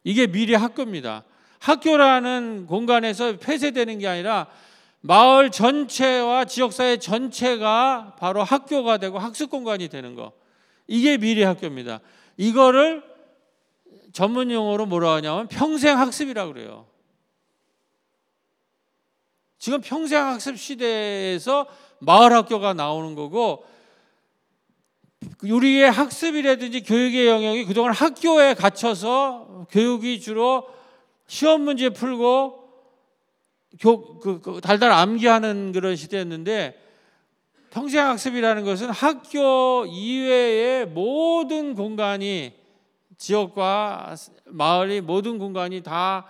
이게 미래 학교입니다. 학교라는 공간에서 폐쇄되는 게 아니라 마을 전체와 지역사회 전체가 바로 학교가 되고 학습 공간이 되는 거. 이게 미래 학교입니다. 이거를 전문 용어로 뭐라 하냐면 평생 학습이라고 그래요. 지금 평생 학습 시대에서 마을 학교가 나오는 거고 우리의 학습이라든지 교육의 영역이 그동안 학교에 갇혀서 교육이 주로 시험 문제 풀고 교, 그, 그 달달 암기하는 그런 시대였는데 평생학습이라는 것은 학교 이외의 모든 공간이 지역과 마을이 모든 공간이 다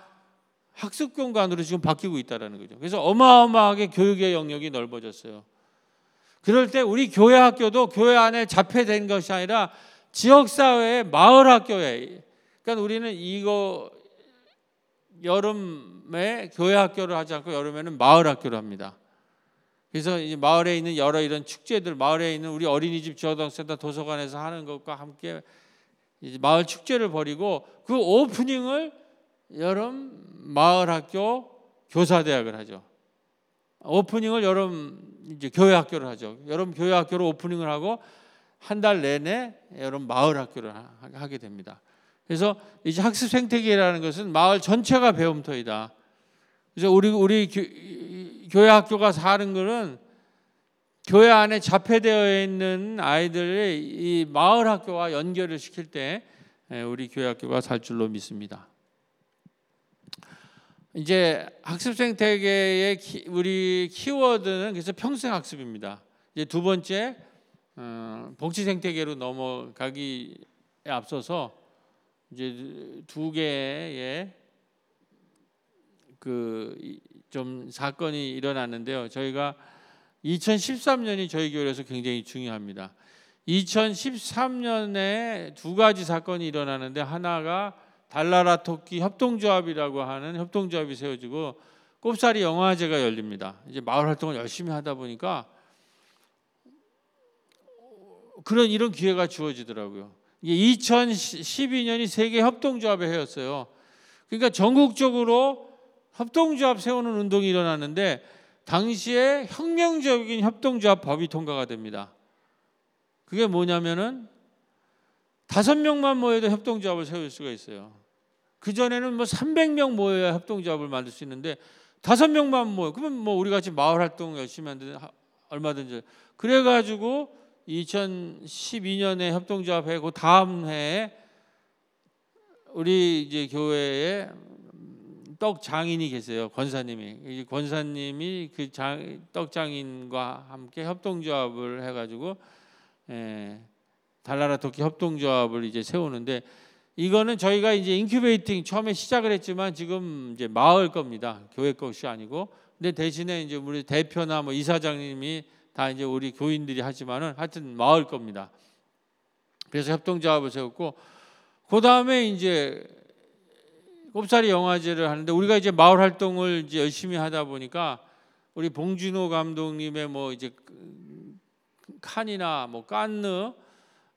학습 공간으로 지금 바뀌고 있다는 거죠. 그래서 어마어마하게 교육의 영역이 넓어졌어요. 그럴 때 우리 교회 학교도 교회 안에 잡혀된 것이 아니라 지역 사회의 마을 학교에 그러니까 우리는 이거 여름에 교회 학교를 하지 않고 여름에는 마을 학교를 합니다. 그래서 이제 마을에 있는 여러 이런 축제들, 마을에 있는 우리 어린이집 지역동센터 도서관에서 하는 것과 함께 마을 축제를 벌이고 그 오프닝을 여름 마을 학교 교사대학을 하죠. 오프닝을 여름 이제 교회 학교를 하죠. 여름 교회 학교로 오프닝을 하고 한 달 내내 여름 마을 학교를 하게 됩니다. 그래서 이제 학습 생태계라는 것은 마을 전체가 배움터이다. 그래서 우리 우리 교, 회 학교가 사는 것은 교회 안에 잡혀되어 있는 아이들의 이 마을 학교와 연결을 시킬 때 우리 교회 학교가 살 줄로 믿습니다. 이제 학습 생태계의 우리 키워드는 그래서 평생 학습입니다. 이제 두 번째 어, 복지 생태계로 넘어가기에 앞서서 이제 두 개의 그 좀 사건이 일어났는데요. 저희가 2013년이 저희 교회에서 굉장히 중요합니다. 2013년에 두 가지 사건이 일어나는데 하나가 달나라 토끼 협동조합이라고 하는 협동조합이 세워지고 꼽사리 영화제가 열립니다. 이제 마을 활동을 열심히 하다 보니까 그런 이런 기회가 주어지더라고요. 2012년이 세계 협동조합의 해였어요. 그러니까 전국적으로 협동조합 세우는 운동이 일어났는데 당시에 혁명적인 협동조합 법이 통과가 됩니다. 그게 뭐냐면은 다섯 명만 모여도 협동조합을 세울 수가 있어요. 그 전에는 뭐 300명 모여야 협동조합을 만들 수 있는데 다섯 명만 모여. 그러면 뭐 우리 같이 마을 활동 열심히 하는데 얼마든지. 그래 가지고 2012년에 협동조합 해고 다음 해에 우리 이제 교회에 떡 장인이 계세요. 권사님이. 이 권사님이 그 떡 장인과 함께 협동조합을 해 가지고 예, 달나라 토끼 협동조합을 이제 세우는데 이거는 저희가 이제 incubating 처음에 시작을 했지만 지금 이제 마을 겁니다. 교회 것이 아니고. 근데 대신에 이제 우리 대표나 뭐 이사장님이 다 이제 우리 교인들이 하지만은 하여튼 마을 겁니다. 그래서 협동조합을 세웠고 그 다음에 이제 곱살이 영화제를 하는데 우리가 이제 마을 활동을 이제 열심히 하다 보니까 우리 봉준호 감독님의 뭐 이제 칸이나 뭐 깐느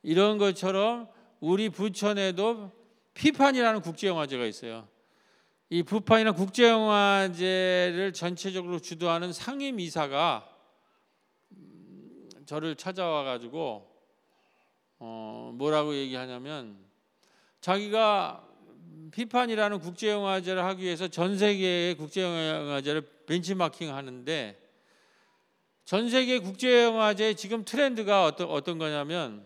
이런 것처럼 우리 부천에도 피판이라는 국제 영화제가 있어요. 이 부판이나 국제 영화제를 전체적으로 주도하는 상임 이사가 저를 찾아와 가지고 어 뭐라고 얘기하냐면 자기가 피판이라는 국제영화제를 하기 위해서 전 세계의 국제영화제를 벤치마킹 하는데 전 세계 국제영화제 지금 트렌드가 어떤 어떤 거냐면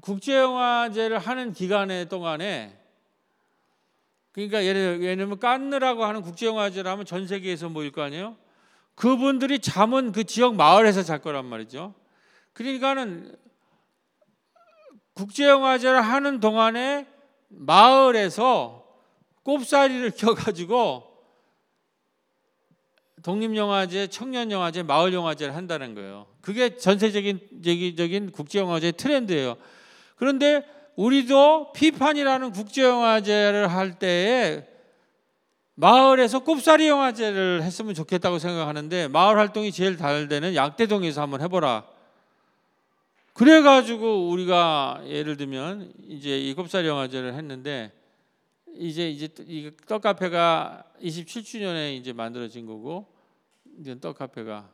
국제영화제를 하는 기간에 동안에 그러니까 예를 예를 들면 깐느라고 하는 국제영화제를 하면 전 세계에서 모일 거 아니에요? 그분들이 잠은 그 지역 마을에서 잘 거란 말이죠. 그러니까는 국제영화제를 하는 동안에 마을에서 꼽사리를 켜가지고 독립영화제, 청년영화제, 마을영화제를 한다는 거예요. 그게 전세적인 세계적인 국제영화제 트렌드예요. 그런데 우리도 피판이라는 국제영화제를 할 때에 마을에서 꼽사리 영화제를 했으면 좋겠다고 생각하는데 마을 활동이 제일 잘 되는 약대동에서 한번 해보라. 그래 가지고 우리가 예를 들면 이제 이 곱살 영화제를 했는데 이제 이제 이 떡카페가 27주년에 이제 만들어진 거고 이제 떡카페가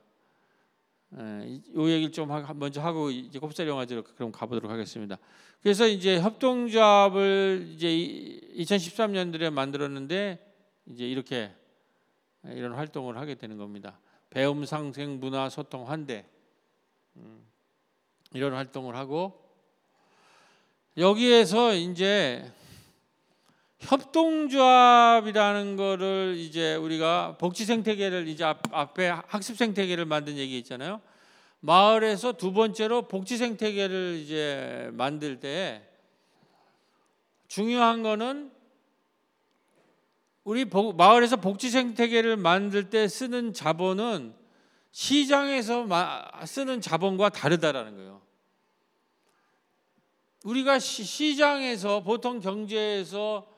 예, 요 얘기를 좀 먼저 하고 이제 곱살 영화제로 그럼 가보도록 하겠습니다. 그래서 이제 협동조합을 이제 2013년도에 만들었는데 이제 이렇게 이런 활동을 하게 되는 겁니다. 배움 상생 문화 소통 환대. 음. 이런 활동을 하고 여기에서 이제 협동조합이라는 거를 이제 우리가 복지 생태계를 이제 앞, 앞에 학습 생태계를 만든 얘기 있잖아요. 마을에서 두 번째로 복지 생태계를 이제 만들 때 중요한 거는 우리 마을에서 복지 생태계를 만들 때 쓰는 자본은 시장에서 쓰는 자본과 다르다라는 거예요. 우리가 시장에서 보통 경제에서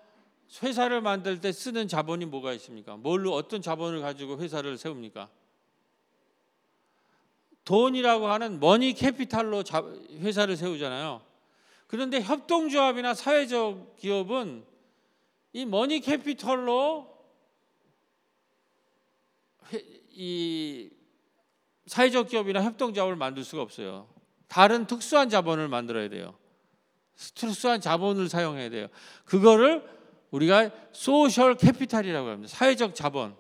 회사를 만들 때 쓰는 자본이 뭐가 있습니까? 뭘로 어떤 자본을 가지고 회사를 세웁니까? 돈이라고 하는 머니 캐피탈로 회사를 세우잖아요. 그런데 협동조합이나 사회적 기업은 이 money capital로 이 사회적 기업이나 협동조합을 만들 수가 없어요. 다른 특수한 자본을 만들어야 돼요. 특수한 자본을 사용해야 돼요. 그거를 우리가 social capital이라고 합니다. 사회적 자본.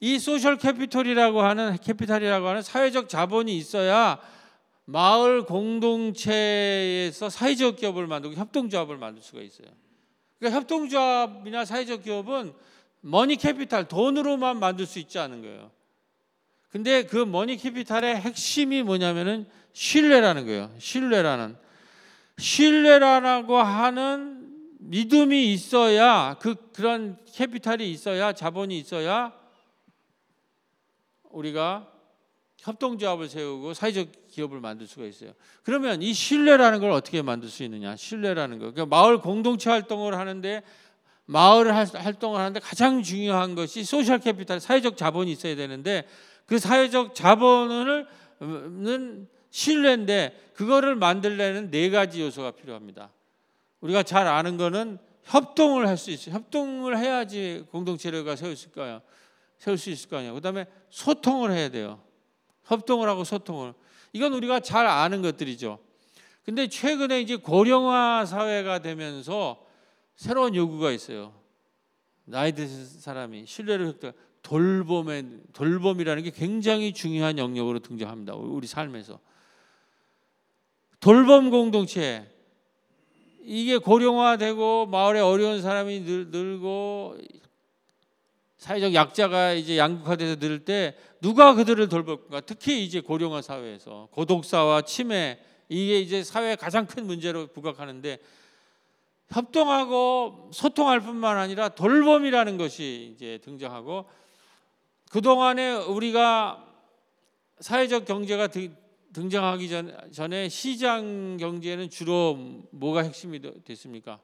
이 social capital이라고 하는 capital이라고 하는 사회적 자본이 있어야 마을 공동체에서 사회적 기업을 만들고 협동조합을 만들 수가 있어요. 그러니까 협동조합이나 사회적 기업은 money capital 돈으로만 만들 수 있지 않은 거예요. 근데 그 money capital의 핵심이 뭐냐면은 신뢰라는 거예요. 신뢰라는 신뢰라고 하는 믿음이 있어야 그 그런 capital이 있어야 자본이 있어야 우리가 협동조합을 세우고 사회적 기업을 만들 수가 있어요. 그러면 이 신뢰라는 걸 어떻게 만들 수 있느냐? 신뢰라는 거. 그러니까 마을 공동체 활동을 하는데 마을 활동을 하는데 가장 중요한 것이 social capital, 사회적 자본이 있어야 되는데 그 사회적 자본을 신뢰인데 그거를 만들려면 네 가지 요소가 필요합니다. 우리가 잘 아는 거는 협동을 할 수 있어요. 협동을 해야지 공동체가 세울 수 있을 거예요. 세울 수 있을 거 아니에요. 그다음에 소통을 해야 돼요. 협동을 하고 소통을. 이건 우리가 잘 아는 것들이죠. 근데 최근에 이제 고령화 사회가 되면서 새로운 요구가 있어요. 나이 드신 사람이 신뢰를 획득 돌봄의 돌봄이라는 게 굉장히 중요한 영역으로 등장합니다. 우리 삶에서 돌봄 공동체. 이게 고령화되고 마을에 어려운 사람이 늘, 늘고 사회적 약자가 이제 양극화돼서 늘 때 누가 그들을 돌볼까? 특히 이제 고령화 사회에서. 고독사와 치매 이게 이제 사회의 가장 큰 문제로 부각하는데 협동하고 소통할 뿐만 아니라 돌봄이라는 것이 이제 등장하고 그 동안에 우리가 사회적 경제가 등장하기 전, 전에 시장 경제는 주로 뭐가 핵심이 됐습니까?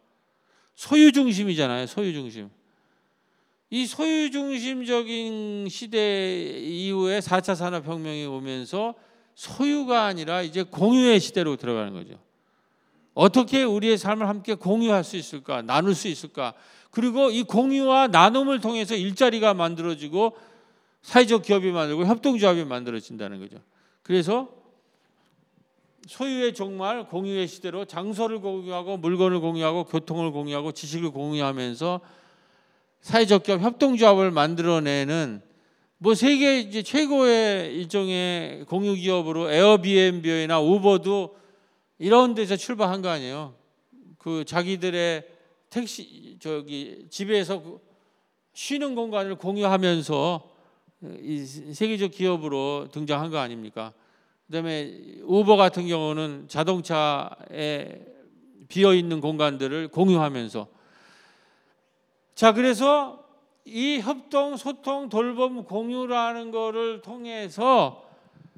소유 중심이잖아요. 소유 중심. 이 소유 중심적인 시대 이후에 4차 산업 혁명이 오면서 소유가 아니라 이제 공유의 시대로 들어가는 거죠. 어떻게 우리의 삶을 함께 공유할 수 있을까? 나눌 수 있을까? 그리고 이 공유와 나눔을 통해서 일자리가 만들어지고 사회적 기업이 만들고 협동조합이 만들어진다는 거죠. 그래서 소유의 종말 공유의 시대로 장소를 공유하고 물건을 공유하고 교통을 공유하고 지식을 공유하면서 사회적 기업 협동조합을 만들어내는 뭐 세계 이제 최고의 일종의 공유 기업으로 에어비앤비나 우버도 이런 데서 출발한 거 아니에요. 그 자기들의 택시 저기 집에서 그 쉬는 공간을 공유하면서 이 세계적 기업으로 등장한 거 아닙니까? 그다음에 우버 같은 경우는 자동차에 비어 있는 공간들을 공유하면서. 자, 그래서 이 협동, 소통, 돌봄, 공유라는 거를 통해서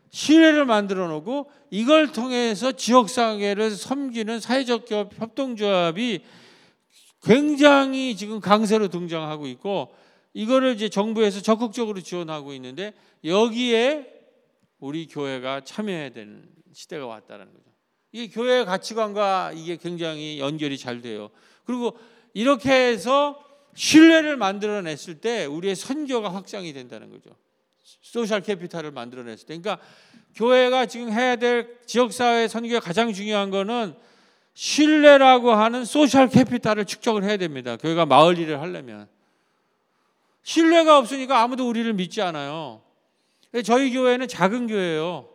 신뢰를 만들어 놓고 이걸 통해서 지역 사회를 섬기는 사회적 기업 협동조합이 굉장히 지금 강세로 등장하고 있고 이거를 이제 정부에서 적극적으로 지원하고 있는데 여기에 우리 교회가 참여해야 되는 시대가 왔다는 거죠. 이 교회의 가치관과 이게 굉장히 연결이 잘 돼요. 그리고 이렇게 해서 신뢰를 만들어냈을 때 우리의 선교가 확장이 된다는 거죠. social capital을 만들어냈을 때. 그러니까 교회가 지금 해야 될 지역사회 선교의 가장 중요한 거는 신뢰라고 하는 social capital을 축적을 해야 됩니다. 교회가 마을 일을 하려면. 신뢰가 없으니까 아무도 우리를 믿지 않아요. 저희 교회는 작은 교회예요.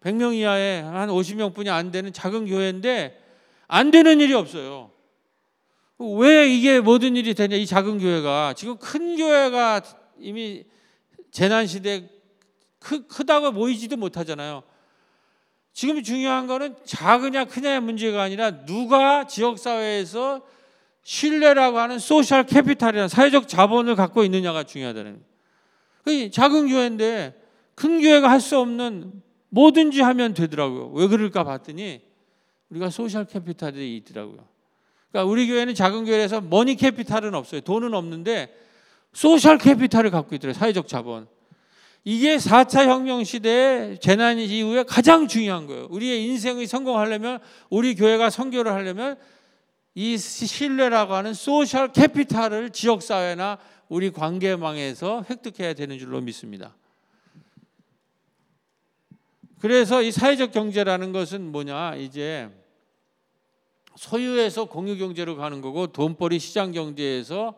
100명 어? 이하의 한 50명뿐이 안 되는 작은 교회인데 안 되는 일이 없어요. 왜 이게 모든 일이 되냐? 이 작은 교회가 지금 큰 교회가 이미 재난 시대 크, 크다고 모이지도 못하잖아요. 지금 중요한 거는 작으냐 크냐의 문제가 아니라 누가 지역 사회에서 신뢰라고 하는 social capital이라는 사회적 자본을 갖고 있느냐가 중요하다는 거예요. 작은 교회인데 큰 교회가 할 수 없는 뭐든지 하면 되더라고요. 왜 그럴까 봤더니 우리가 social capital이 있더라고요. 그러니까 우리 교회는 작은 교회에서 money capital은 없어요. 돈은 없는데 social capital을 갖고 있더라고요. 사회적 자본. 이게 4차 혁명 시대의 재난 이후에 가장 중요한 거예요. 우리의 인생이 성공하려면 우리 교회가 선교를 하려면 이 신뢰라고 하는 소셜 캐피탈을 지역 사회나 우리 관계망에서 획득해야 되는 줄로 믿습니다. 그래서 이 사회적 경제라는 것은 뭐냐? 이제 소유에서 공유 경제로 가는 거고 돈벌이 시장 경제에서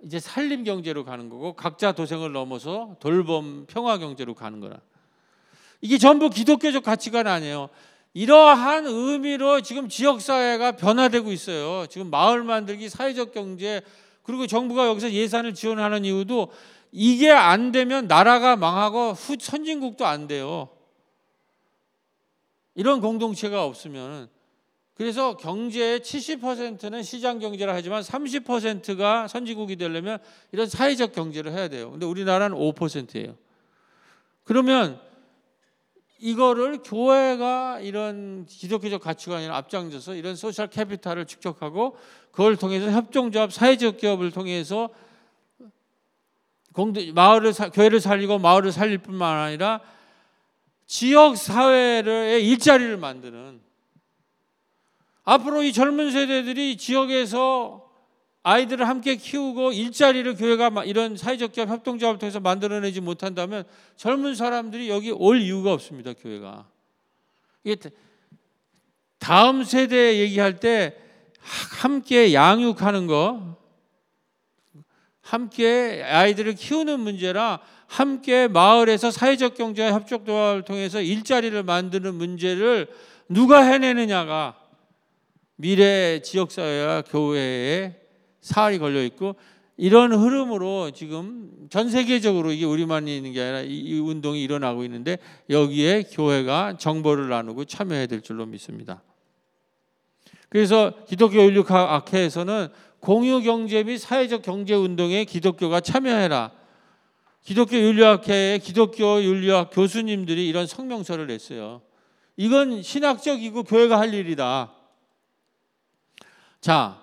이제 살림 경제로 가는 거고 각자 도생을 넘어서 돌봄 평화 경제로 가는 거라. 이게 전부 기독교적 가치관 아니에요. 이러한 의미로 지금 지역 사회가 변화되고 있어요. 지금 마을 만들기, 사회적 경제 그리고 정부가 여기서 예산을 지원하는 이유도 이게 안 되면 나라가 망하고 후 선진국도 안 돼요. 이런 공동체가 없으면 그래서 경제의 70%는 시장 경제를 하지만 30%가 선진국이 되려면 이런 사회적 경제를 해야 돼요. 근데 우리나라는 5%예요. 그러면 이거를 교회가 이런 기독교적 가치관이 앞장서서 이런 소셜 캐피탈을 축적하고 그걸 통해서 협동조합 사회적 기업을 통해서 공동 마을을 교회를 살리고 마을을 살릴 뿐만 아니라 지역 사회의 일자리를 만드는. 앞으로 이 젊은 세대들이 지역에서 아이들을 함께 키우고 일자리를 교회가 마- 이런 사회적 기업 협동조합을 통해서 만들어내지 못한다면 젊은 사람들이 여기 올 이유가 없습니다. 교회가 이게 다음 세대 얘기할 때 함께 양육하는 거, 함께 아이들을 키우는 문제라 함께 마을에서 사회적 경제와 협력조합을 통해서 일자리를 만드는 문제를 누가 해내느냐가 미래 지역사회와 교회에 사활이 걸려 있고 이런 흐름으로 지금 전 세계적으로 이게 우리만 있는 게 아니라 이, 이 운동이 일어나고 있는데 여기에 교회가 정보를 나누고 참여해야 될 줄로 믿습니다. 그래서 기독교 윤리학회에서는 공유 경제 및 사회적 경제 운동에 기독교가 참여해라. 기독교 윤리학회의 기독교 윤리학 교수님들이 이런 성명서를 냈어요. 이건 신학적이고 교회가 할 일이다. 자,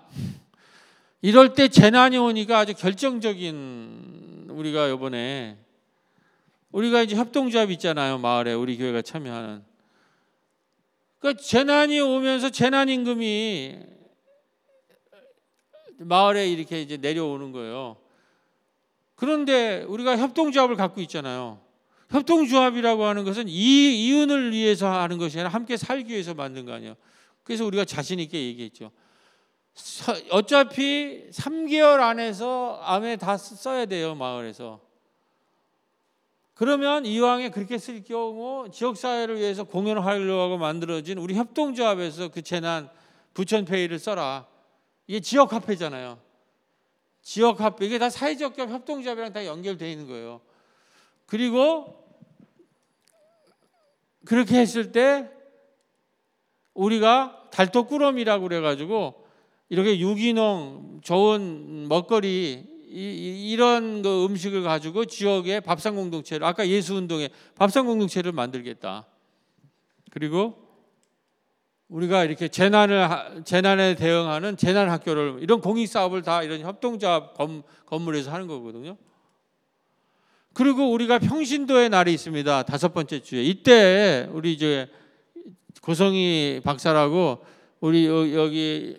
이럴 때 재난이 오니까 아주 결정적인 우리가 이번에 우리가 이제 협동조합 있잖아요 마을에 우리 교회가 참여하는 그 재난이 오면서 재난 임금이 마을에 이렇게 이제 내려오는 거예요. 그런데 우리가 협동조합을 갖고 있잖아요. 협동조합이라고 하는 것은 이 이윤을 위해서 하는 것이 아니라 함께 살기 위해서 만든 거 아니에요. 그래서 우리가 자신 있게 얘기했죠. 서- 어차피 3개월 안에서 암에 다 써야 돼요 마을에서. 그러면 이왕에 그렇게 쓸 경우 지역 사회를 위해서 공연을 하려고 만들어진 우리 협동조합에서 그 재난 부천페이를 써라. 이게 지역 화폐잖아요. 지역 화폐 이게 다 사회적 겸 협동조합이랑 다 연결되어 있는 거예요. 그리고 그렇게 했을 때 우리가 달토꾸러미라고 그래가지고 이렇게 유기농 좋은 먹거리 이, 이런 그 음식을 가지고 지역의 밥상 공동체를 아까 예수 운동에 밥상 공동체를 만들겠다. 그리고 우리가 이렇게 재난을 하- 재난에 대응하는 재난 학교를 이런 공익 사업을 다 이런 협동조합 건, 건물에서 하는 거거든요. 그리고 우리가 평신도의 날이 있습니다. 다섯 번째 주에 이때 우리 이제 고성희 박사라고 우리 여- 여기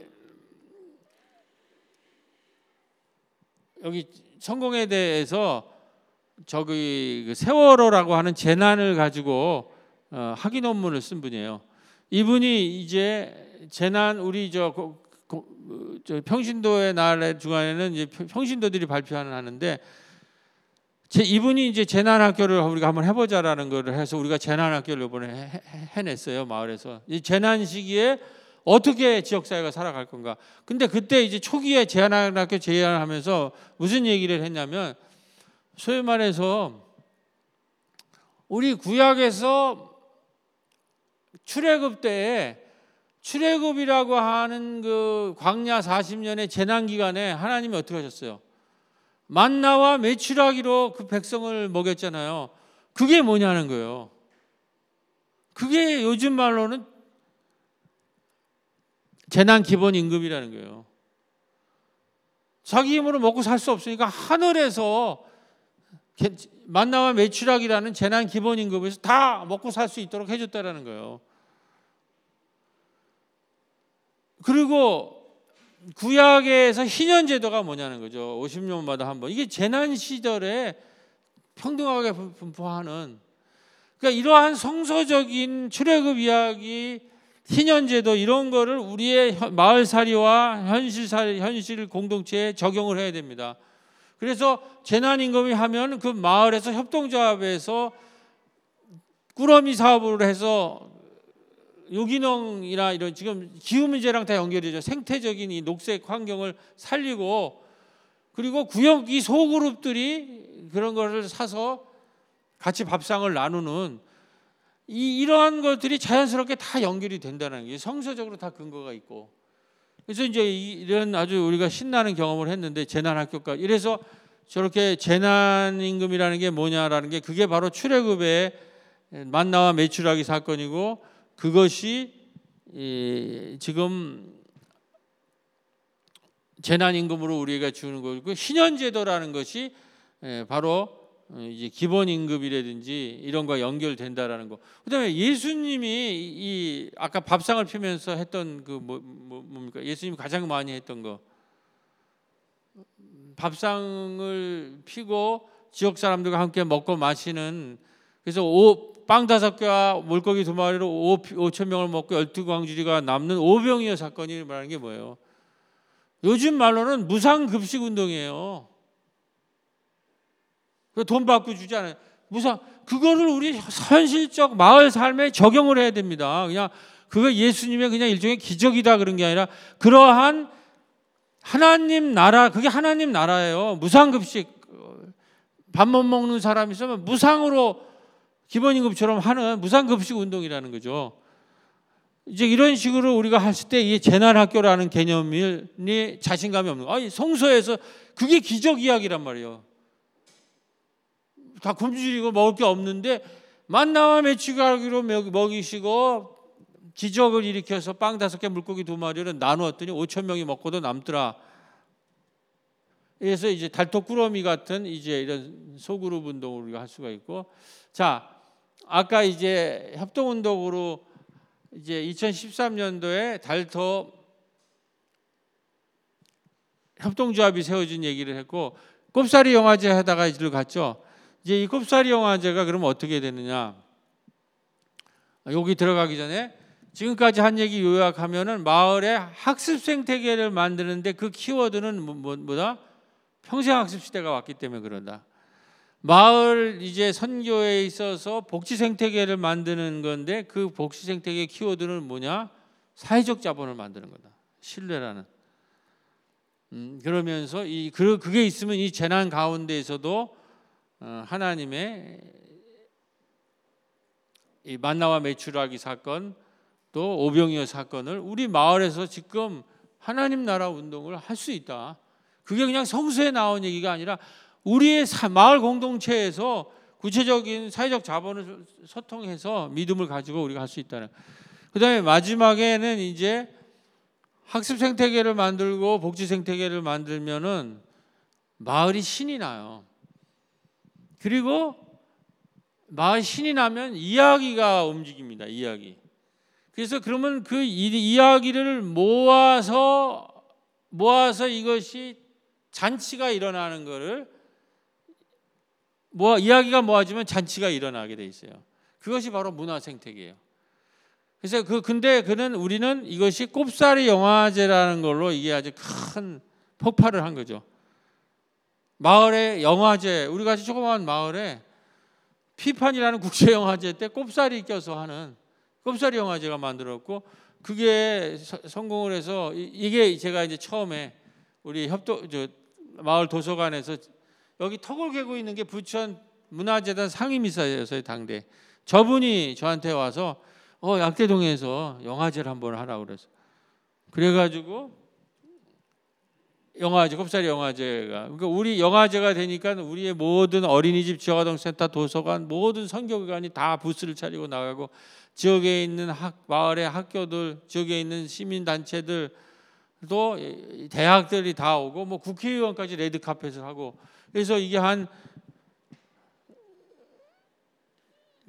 여기 성공에 대해서 저기 그 세월호라고 하는 재난을 가지고 어, 학위 논문을 쓴 분이에요. 이분이 이제 재난 우리 저, 저 평신도의 날의 중간에는 이제 평- 평신도들이 발표하는 하는데 제 이분이 이제 재난 학교를 우리가 한번 해보자라는 거를 해서 우리가 재난 학교를 이번에 해- 해- 해냈어요 마을에서 이 재난 시기에 어떻게 지역 사회가 살아갈 건가. 근데 그때 이제 초기에 재난 학교 제안하면서 무슨 얘기를 했냐면 소위 말해서 우리 구약에서 출애굽 때에 출애굽이라고 하는 그 광야 40년의 재난 기간에 하나님이 어떻게 하셨어요? 만나와 메추라기로 그 백성을 먹였잖아요. 그게 뭐냐는 거예요. 그게 요즘 말로는 재난 기본 임금이라는 거예요. 자기 힘으로 먹고 살 수 없으니까 하늘에서 게- 만나와 매출학이라는 재난 기본 임금에서 다 먹고 살 수 있도록 해줬다라는 거예요. 그리고 구약에서 희년 제도가 뭐냐는 거죠. 50년마다 한 번. 이게 재난 시절에 평등하게 분- 분포하는 그러니까 이러한 성서적인 출애굽 이야기 희년 제도 이런 거를 우리의 현- 마을살이와 현실살 현실 공동체에 적용을 해야 됩니다. 그래서 재난 임금이 하면 그 마을에서 협동조합에서 꾸러미 사업으로 해서 유기농이나 이런 지금 기후 문제랑 다 연결이죠. 생태적인 이 녹색 환경을 살리고 그리고 구역 이 소그룹들이 그런 거를 사서 같이 밥상을 나누는 이 이러한 것들이 자연스럽게 다 연결이 된다는 게 성서적으로 다 근거가 있고. 그래서 이제 이- 이런 아주 우리가 신나는 경험을 했는데 재난 학교까지 이래서 저렇게 재난 임금이라는 게 뭐냐라는 게 그게 바로 출애굽의 만나와 매출하기 사건이고 그것이 이 지금 재난 임금으로 우리가 주는 거고 신현 제도라는 것이 예, 바로 어, 이제 기본 임금이라든지 이런 거 연결된다라는 거. 그다음에 예수님이 이 아까 밥상을 피면서 했던 그 뭐, 뭐, 뭡니까? 예수님이 가장 많이 했던 거. 밥상을 피고 지역 사람들과 함께 먹고 마시는 그래서 오, 빵 다섯 개와 물고기 두 마리로 5, 천 명을 먹고 열두 광주리가 남는 오병이어 사건이 말하는 게 뭐예요? 요즘 말로는 무상급식 운동이에요. 돈 받고 주지 않아요. 무상 그거를 우리 현실적 마을 삶에 적용을 해야 됩니다. 그냥 그거 예수님의 그냥 일종의 기적이다 그런 게 아니라 그러한 하나님 나라 그게 하나님 나라예요. 무상급식 밥 못 먹는 사람 있으면 무상으로 기본임금처럼 하는 무상급식 운동이라는 거죠. 이제 이런 식으로 우리가 했을 때 이 재난학교라는 개념이 자신감이 없는 거. 아니 성서에서 그게 기적 이야기란 말이에요. 다 굶주리고 먹을 게 없는데 만나와 메추가기로 먹이시고 기적을 일으켜서 빵 다섯 개 물고기 두 마리를 나누었더니 5천 명이 먹고도 남더라. 그래서 이제 달토꾸러미 같은 이제 이런 소그룹 운동을 우리가 할 수가 있고 자 아까 이제 협동 운동으로 이제 2013년도에 달토 협동조합이 세워진 얘기를 했고 꼽사리 영화제 하다가 이리로 갔죠. 이제 이 꼽사리 영화제가 그러면 어떻게 되느냐? 여기 들어가기 전에 지금까지 한 얘기 요약하면은 마을에 학습 생태계를 만드는데 그 키워드는 뭐, 뭐, 뭐다? 평생 학습 시대가 왔기 때문에 그런다. 마을 이제 선교에 있어서 복지 생태계를 만드는 건데 그 복지 생태계 키워드는 뭐냐? 사회적 자본을 만드는 거다. 신뢰라는. 음, 그러면서 이 그, 그게 있으면 이 재난 가운데에서도 어, 하나님의 이 만나와 매출하기 사건 또 오병이어 사건을 우리 마을에서 지금 하나님 나라 운동을 할 수 있다. 그게 그냥 성서에 나온 얘기가 아니라 우리의 마을 공동체에서 구체적인 사회적 자본을 소통해서 믿음을 가지고 우리가 할 수 있다는. 그다음에 마지막에는 이제 학습 생태계를 만들고 복지 생태계를 만들면은 마을이 신이 나요. 그리고 마을 신이 나면 이야기가 움직입니다. 이야기. 그래서 그러면 그 이야기를 모아서 모아서 이것이 잔치가 일어나는 것을 뭐 이야기가 모아지면 잔치가 일어나게 돼 있어요. 그것이 바로 문화 생태계예요. 그래서 그 근데 그는 우리는 이것이 꼽사리 영화제라는 걸로 이게 아주 큰 폭발을 한 거죠. 마을의 영화제 우리 같이 조그마한 마을에 피판이라는 국제 영화제 때 꼽사리 껴서 하는 꼽사리 영화제가 만들었고 그게 성공을 해서 이게 제가 이제 처음에 우리 협동 저 마을 도서관에서 여기 턱을 개고 있는 게 부천 문화재단 상임이사였어요 당대. 저분이 저한테 와서 어 약대동에서 영화제를 한번 하라고 그래서 그래가지고 영화제 곱살이 영화제가 그러니까 우리 영화제가 되니까 우리의 모든 어린이집 지역아동센터 도서관 모든 선교기관이 다 부스를 차리고 나가고 지역에 있는 학 마을의 학교들 지역에 있는 시민 단체들 또 대학들이 다 오고 뭐 국회의원까지 레드 카펫을 하고 그래서 이게 한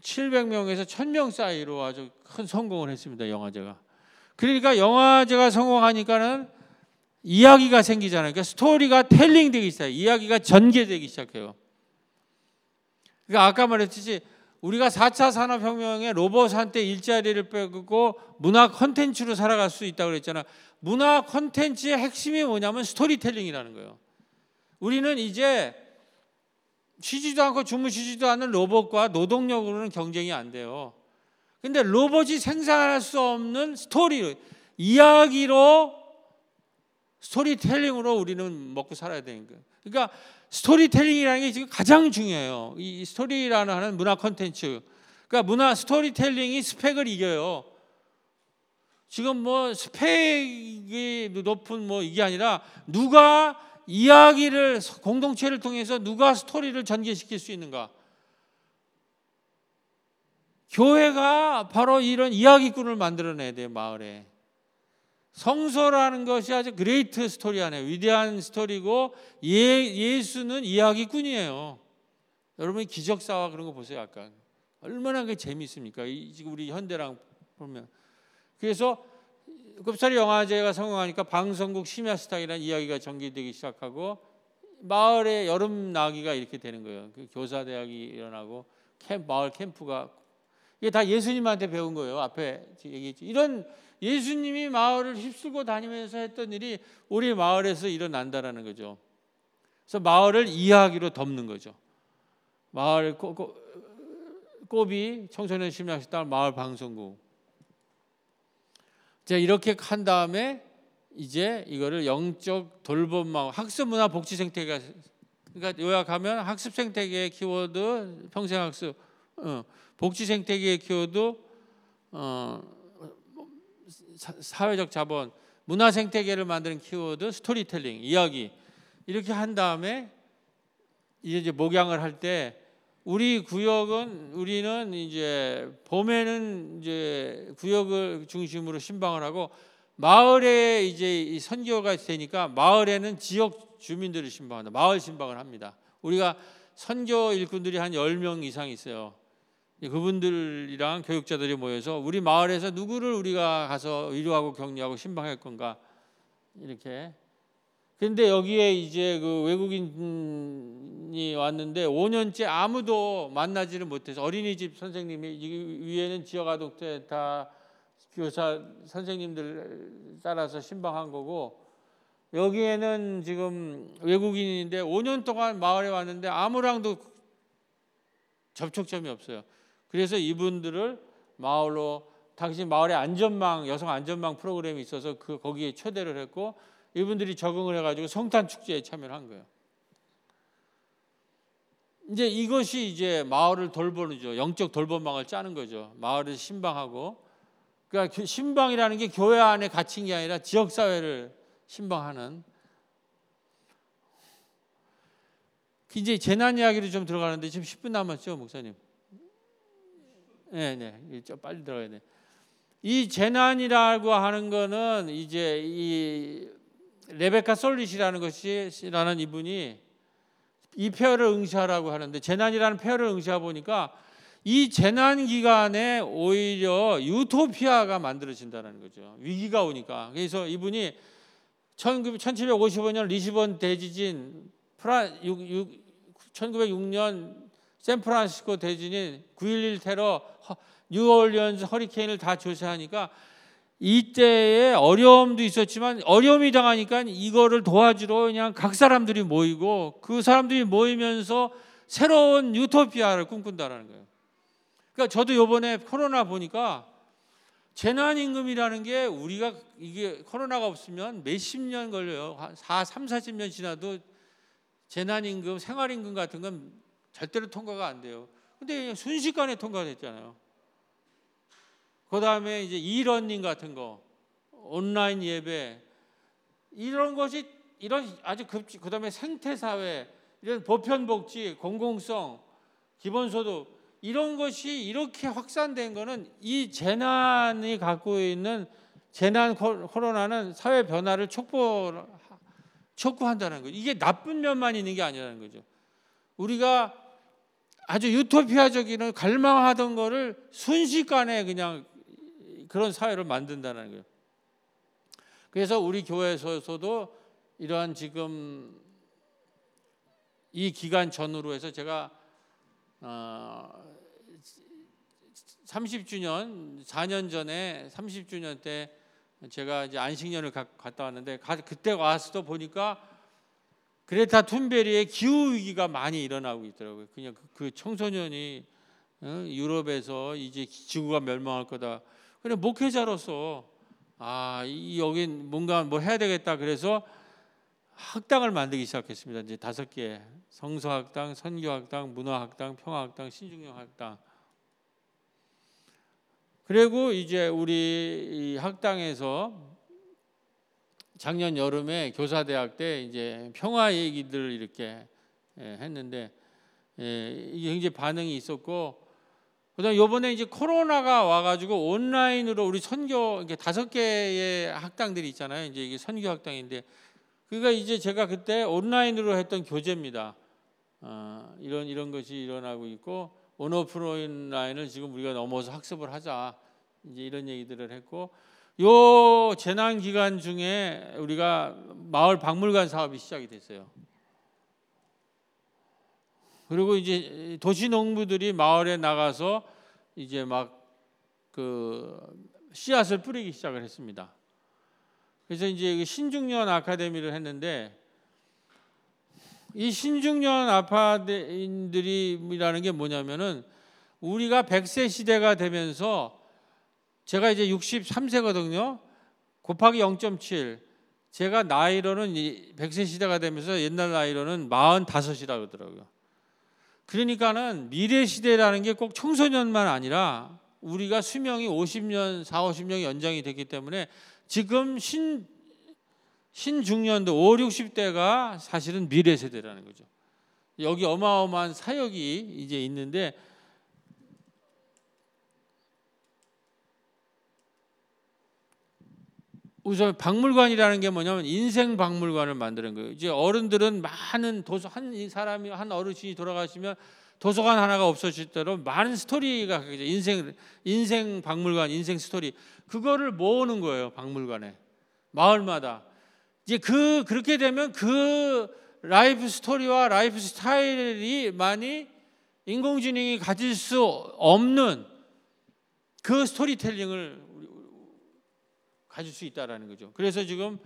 700명에서 1000명 사이로 아주 큰 성공을 했습니다. 영화제가. 그러니까 영화제가 성공하니까는 이야기가 생기잖아요. 그러니까 스토리가 텔링 되기 시작해요. 이야기가 전개되기 시작해요. 그러니까 아까 말했듯이 우리가 4차 산업혁명에 로봇한테 일자리를 뺏기고 문화 컨텐츠로 살아갈 수 있다고 그랬잖아. 문화 컨텐츠의 핵심이 뭐냐면 스토리텔링이라는 거예요. 우리는 이제 쉬지도 않고 주무시지도 않는 로봇과 노동력으로는 경쟁이 안 돼요. 근데 로봇이 생산할 수 없는 스토리, 이야기로 스토리텔링으로 우리는 먹고 살아야 거예요. 그러니까 스토리텔링이라는 게 지금 가장 중요해요. 이 스토리라는 하는 문화 콘텐츠. 그러니까 문화 스토리텔링이 스펙을 이겨요. 지금 뭐 스펙이 높은 뭐 이게 아니라 누가 이야기를 공동체를 통해서 누가 스토리를 전개시킬 수 있는가? 교회가 바로 이런 이야기꾼을 만들어내야 돼요 마을에. 성서라는 것이 아주 great story 안에 위대한 스토리고 예, 예수는 이야기꾼이에요. 여러분이 기적사화 그런 거 보세요 약간 얼마나 그 재미있습니까? 지금 우리 현대랑 보면 그래서 꼽사리 영화제가 성공하니까 방송국 심야식탁이라는 이야기가 전개되기 시작하고 마을에 여름 나기가 이렇게 되는 거예요. 그 교사 대학이 일어나고 캠 마을 캠프가 이게 다 예수님한테 배운 거예요. 앞에 얘기했죠. 이런 예수님이 마을을 휩쓸고 다니면서 했던 일이 우리 마을에서 일어난다라는 거죠. 그래서 마을을 이야기로 덮는 거죠. 마을 꼬, 꼬, 꼬비 청소년 심야식당 마을 방송국. 자 이렇게 한 다음에 이제 이거를 영적 돌봄망 학습 문화 복지 생태계가 그러니까 요약하면 학습 생태계의 키워드 평생 학습 어, 복지 생태계의 키워드 어, 사회적 자본 문화 생태계를 만드는 키워드 스토리텔링 이야기 이렇게 한 다음에 이제 목양을 할 때 우리 구역은 우리는 이제 봄에는 이제 구역을 중심으로 신방을 하고 마을에 이제 선교가 되니까 마을에는 지역 주민들을 신방한다. 마을 신방을 합니다. 우리가 선교 일꾼들이 한 10명 이상 있어요. 그분들이랑 교육자들이 모여서 우리 마을에서 누구를 우리가 가서 위로하고 격려하고 신방할 건가 이렇게. 근데 여기에 이제 그 외국인이 왔는데 5년째 아무도 만나지를 못해서 어린이집 선생님이 위에는 지역 아동때 다 교사 선생님들 따라서 신방한 거고 여기에는 지금 외국인인데 5년 동안 마을에 왔는데 아무랑도 접촉점이 없어요. 그래서 이분들을 마을로 당시 마을의 안전망 여성 안전망 프로그램이 있어서 그 거기에 초대를 했고 이분들이 적응을 해가지고 성탄 축제에 참여를 한 거예요. 이제 이것이 이제 마을을 돌보는죠. 영적 돌봄망을 짜는 거죠. 마을을 신방하고 그러니까 신방이라는 게 교회 안에 갇힌 게 아니라 지역 사회를 신방하는 이제 재난 이야기로 좀 들어가는데 지금 10분 남았죠, 목사님. 네, 네, 좀 빨리 들어가야 돼. 이 재난이라고 하는 거는 이제 이 레베카 솔릿이라는 것이라는 이분이 이 표현을 응시하라고 하는데 재난이라는 표현을 응시하 보니까 이 재난 기간에 오히려 유토피아가 만들어진다는 거죠. 위기가 오니까. 그래서 이분이 1755년 리스본 대지진, 1906년 샌프란시스코 대지진, 9.11 테러, 뉴올리언스 허리케인을 다 조사하니까 이때에 어려움도 있었지만 어려움이 당하니까 이거를 도와주러 그냥 각 사람들이 모이고 그 사람들이 모이면서 새로운 유토피아를 꿈꾼다라는 거예요. 그러니까 저도 요번에 코로나 보니까 재난 임금이라는 게 우리가 이게 코로나가 없으면 몇십 년 걸려요. 한 4, 3, 40년 지나도 재난 임금, 생활 임금 같은 건 절대로 통과가 안 돼요. 근데 순식간에 통과됐잖아요. 그 다음에 이제 이런닝 같은 거, 온라인 예배, 이런 것이 이런 아주 급지, 그 다음에 생태 사회, 이런 보편 복지, 공공성, 기본 소득, 이런 것이 이렇게 확산된 거는 이 재난이 갖고 있는 재난 코로나는 사회 변화를 촉구 촉구한다는 거죠. 이게 나쁜 면만 있는 게 아니라는 거죠. 우리가 아주 유토피아적인 갈망하던 거를 순식간에 그냥 그런 사회를 만든다는 거예요. 그래서 우리 교회에서도 이러한 지금 이 기간 전후로 해서 제가 어 30주년 4년 전에 30주년 때 제가 이제 안식년을 가, 갔다 왔는데 가, 그때 와서도 보니까 그레타 툰베리의 기후 위기가 많이 일어나고 있더라고요. 그냥 그, 그 청소년이 어, 유럽에서 이제 지구가 멸망할 거다. 그래 목회자로서 아, 이 여긴 뭔가 뭐 해야 되겠다. 그래서 학당을 만들기 시작했습니다. 이제 다섯 개 성서학당, 선교학당, 문화학당, 평화학당, 신중영학당. 그리고 이제 우리 학당에서 작년 여름에 교사대학 때 이제 평화 얘기들 이렇게 예, 했는데 예, 굉장히 반응이 있었고 그다음 요번에 이제 코로나가 와가지고 온라인으로 우리 선교 이게 다섯 개의 학당들이 있잖아요. 이제 이게 선교 학당인데 그러니까 이제 제가 그때 온라인으로 했던 교재입니다. 어, 이런 이런 것이 일어나고 있고 온오프라인을 지금 우리가 넘어서 학습을 하자 이제 이런 얘기들을 했고 요 재난 기간 중에 우리가 마을 박물관 사업이 시작이 됐어요. 그리고 이제 도시 농부들이 마을에 나가서 이제 막 그 씨앗을 뿌리기 시작을 했습니다. 그래서 이제 그 신중년 아카데미를 했는데 이 신중년 아파인들이라는 게 뭐냐면은 우리가 100세 시대가 되면서 제가 이제 63세거든요. 곱하기 0.7. 제가 나이로는 100세 시대가 되면서 옛날 나이로는 45이라 그러더라고요. 그러니까는 미래 시대라는 게 꼭 청소년만 아니라 우리가 수명이 50년, 4, 50년이 연장이 됐기 때문에 지금 신 신중년도 5, 60대가 사실은 미래 세대라는 거죠. 여기 어마어마한 사역이 이제 있는데 우선 박물관이라는 게 뭐냐면 인생 박물관을 만드는 거예요. 이제 어른들은 많은 도서 한 사람이 한 어르신이 돌아가시면 도서관 하나가 없어질 대로 많은 스토리가 인생 인생 박물관 인생 스토리. 그거를 모으는 거예요 박물관에. 마을마다. 이제 그 그렇게 되면 그 life story와 라이프 스타일이 많이 인공지능이 가질 수 없는 그 스토리텔링을 가질 수 있다라는 거죠. 그래서 지금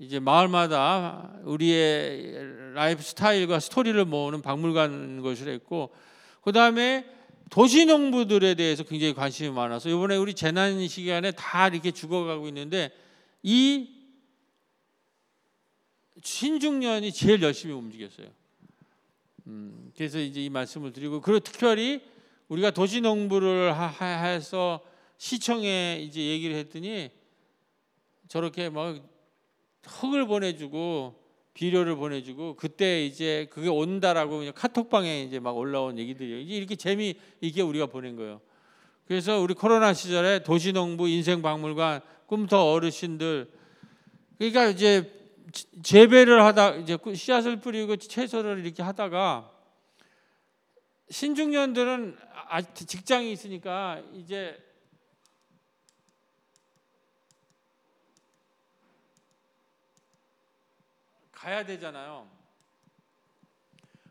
이제 마을마다 우리의 라이프 스타일과 스토리를 모으는 박물관 것을 했고 그 다음에 도시 농부들에 대해서 굉장히 관심이 많아서 이번에 우리 재난 시기간에 다 이렇게 죽어가고 있는데 이 신중년이 제일 열심히 움직였어요. 음, 그래서 이제 이 말씀을 드리고 그리고 특별히 우리가 도시 농부를 해서 시청에 이제 얘기를 했더니 저렇게 막 흙을 보내주고 비료를 보내주고 그때 이제 그게 온다라고 그냥 카톡방에 이제 막 올라온 얘기들이 이렇게 재미 있게 우리가 보낸 거예요. 그래서 우리 코로나 시절에 도시농부 인생박물관 꿈터 어르신들 그러니까 이제 재배를 하다 이제 씨앗을 뿌리고 채소를 이렇게 하다가 신중년들은 아, 직장이 있으니까 이제 가야 되잖아요.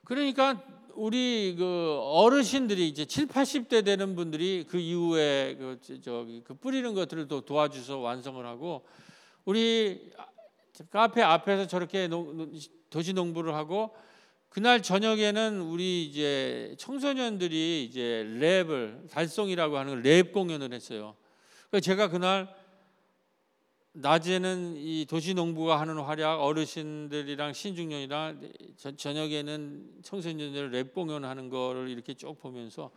그러니까 우리 그 어르신들이 이제 7, 80대 되는 분들이 그 이후에 그 저기 그 뿌리는 것들을 또 도와주서 완성을 하고 우리 카페 앞에서 저렇게 도시 농부를 하고 그날 저녁에는 우리 이제 청소년들이 이제 랩을 달송이라고 하는 랩 공연을 했어요. 제가 그날 낮에는 이 도시 농부가 하는 활약, 어르신들이랑 신중년이랑 저녁에는 청소년들 랩 공연하는 거를 이렇게 쭉 보면서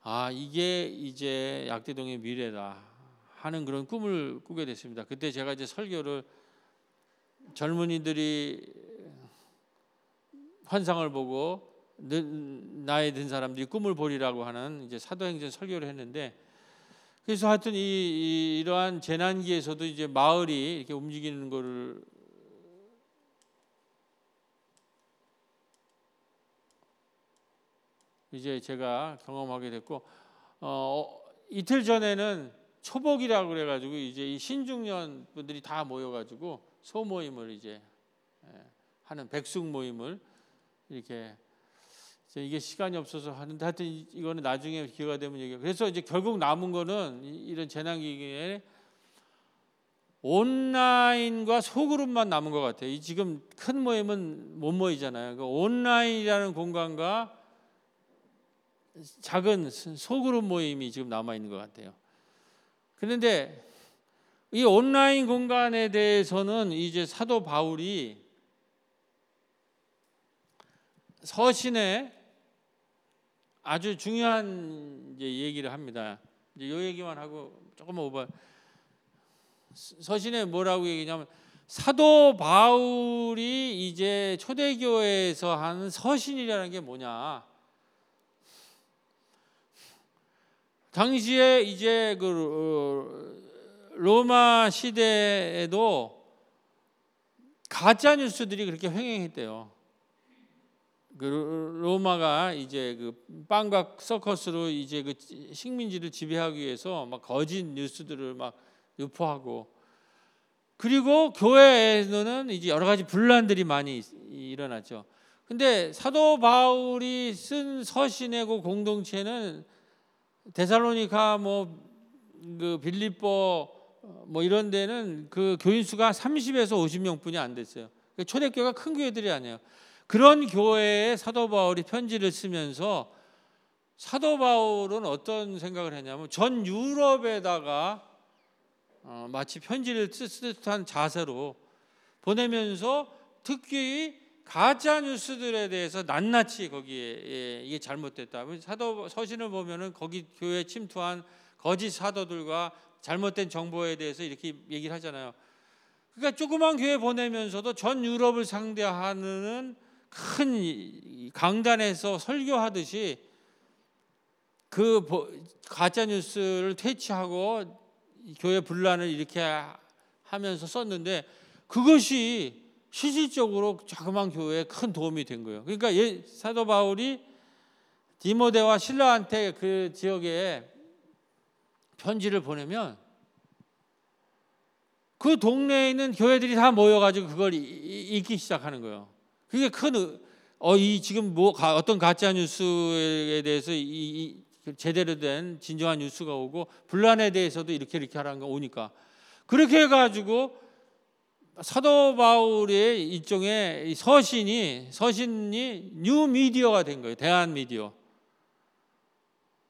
아 이게 이제 약대동의 미래다 하는 그런 꿈을 꾸게 됐습니다. 그때 제가 이제 설교를 젊은이들이 환상을 보고 나이 든 사람들이 꿈을 보리라고 하는 이제 사도행전 설교를 했는데 그래서 하여튼 이, 이 이 러한 재난기에서도 이제 마을이 이렇게 움직이는 거를 이제 제가 경험하게 됐고 어, 이틀 전에는 초복이라고 그래가지고 이제 이 신중년 분들이 다 모여가지고 소모임을 이제 예, 하는 백숙 모임을 이렇게 이게 시간이 없어서 하는데 하여튼 이거는 나중에 기회가 되면 얘기해. 그래서 이제 결국 남은 거는 이런 재난 기기에 온라인과 소그룹만 남은 것 같아요. 이 지금 큰 모임은 못 모이잖아요. 그 온라인이라는 공간과 작은 소그룹 모임이 지금 남아 있는 것 같아요. 그런데 이 온라인 공간에 대해서는 이제 사도 바울이 서신에 아주 중요한 이제 얘기를 합니다. 이제 요 얘기만 하고 조금만 오버. 서신에 뭐라고 얘기냐면 사도 바울이 이제 초대교회에서 하는 서신이라는 게 뭐냐? 당시에 이제 그 어, 로마 시대에도 가짜 뉴스들이 그렇게 횡행했대요. 그 로마가 이제 그 빵과 서커스로 이제 그 식민지를 지배하기 위해서 막 거짓 뉴스들을 막 유포하고 그리고 교회에는 이제 여러 가지 분란들이 많이 일어났죠. 근데 사도 바울이 쓴 서신의 그 공동체는 데살로니카 뭐 그 빌립보 뭐 이런 데는 그 교인 수가 30에서 50명뿐이 안 됐어요. 그 초대교회가 큰 교회들이 아니에요. 그런 교회에 사도 바울이 편지를 쓰면서 사도 바울은 어떤 생각을 했냐면 전 유럽에다가 어, 마치 편지를 쓰듯한 자세로 보내면서 특히 가짜 뉴스들에 대해서 낱낱이 거기에 예, 이게 잘못됐다. 사도 서신을 보면은 거기 교회 침투한 거짓 사도들과 잘못된 정보에 대해서 이렇게 얘기를 하잖아요. 그러니까 조그만 교회 보내면서도 전 유럽을 상대하는 큰 강단에서 설교하듯이 그 가짜 뉴스를 퇴치하고 교회 분란을 이렇게 하면서 썼는데 그것이 실질적으로 자그마한 교회에 큰 도움이 된 거예요. 그러니까 사도 바울이 디모데와 실라한테 그 지역에 편지를 보내면 그 동네에 있는 교회들이 다 모여가지고 그걸 읽기 시작하는 거예요. 그게 큰, 어, 이 지금 뭐, 어떤 가짜 뉴스에 대해서 이, 이 제대로 된 진정한 뉴스가 오고 분란에 대해서도 이렇게 이렇게 하라는 거 오니까 그렇게 해가지고 사도 바울의 일종의 서신이 서신이 뉴 미디어가 된 거예요. 대안 미디어.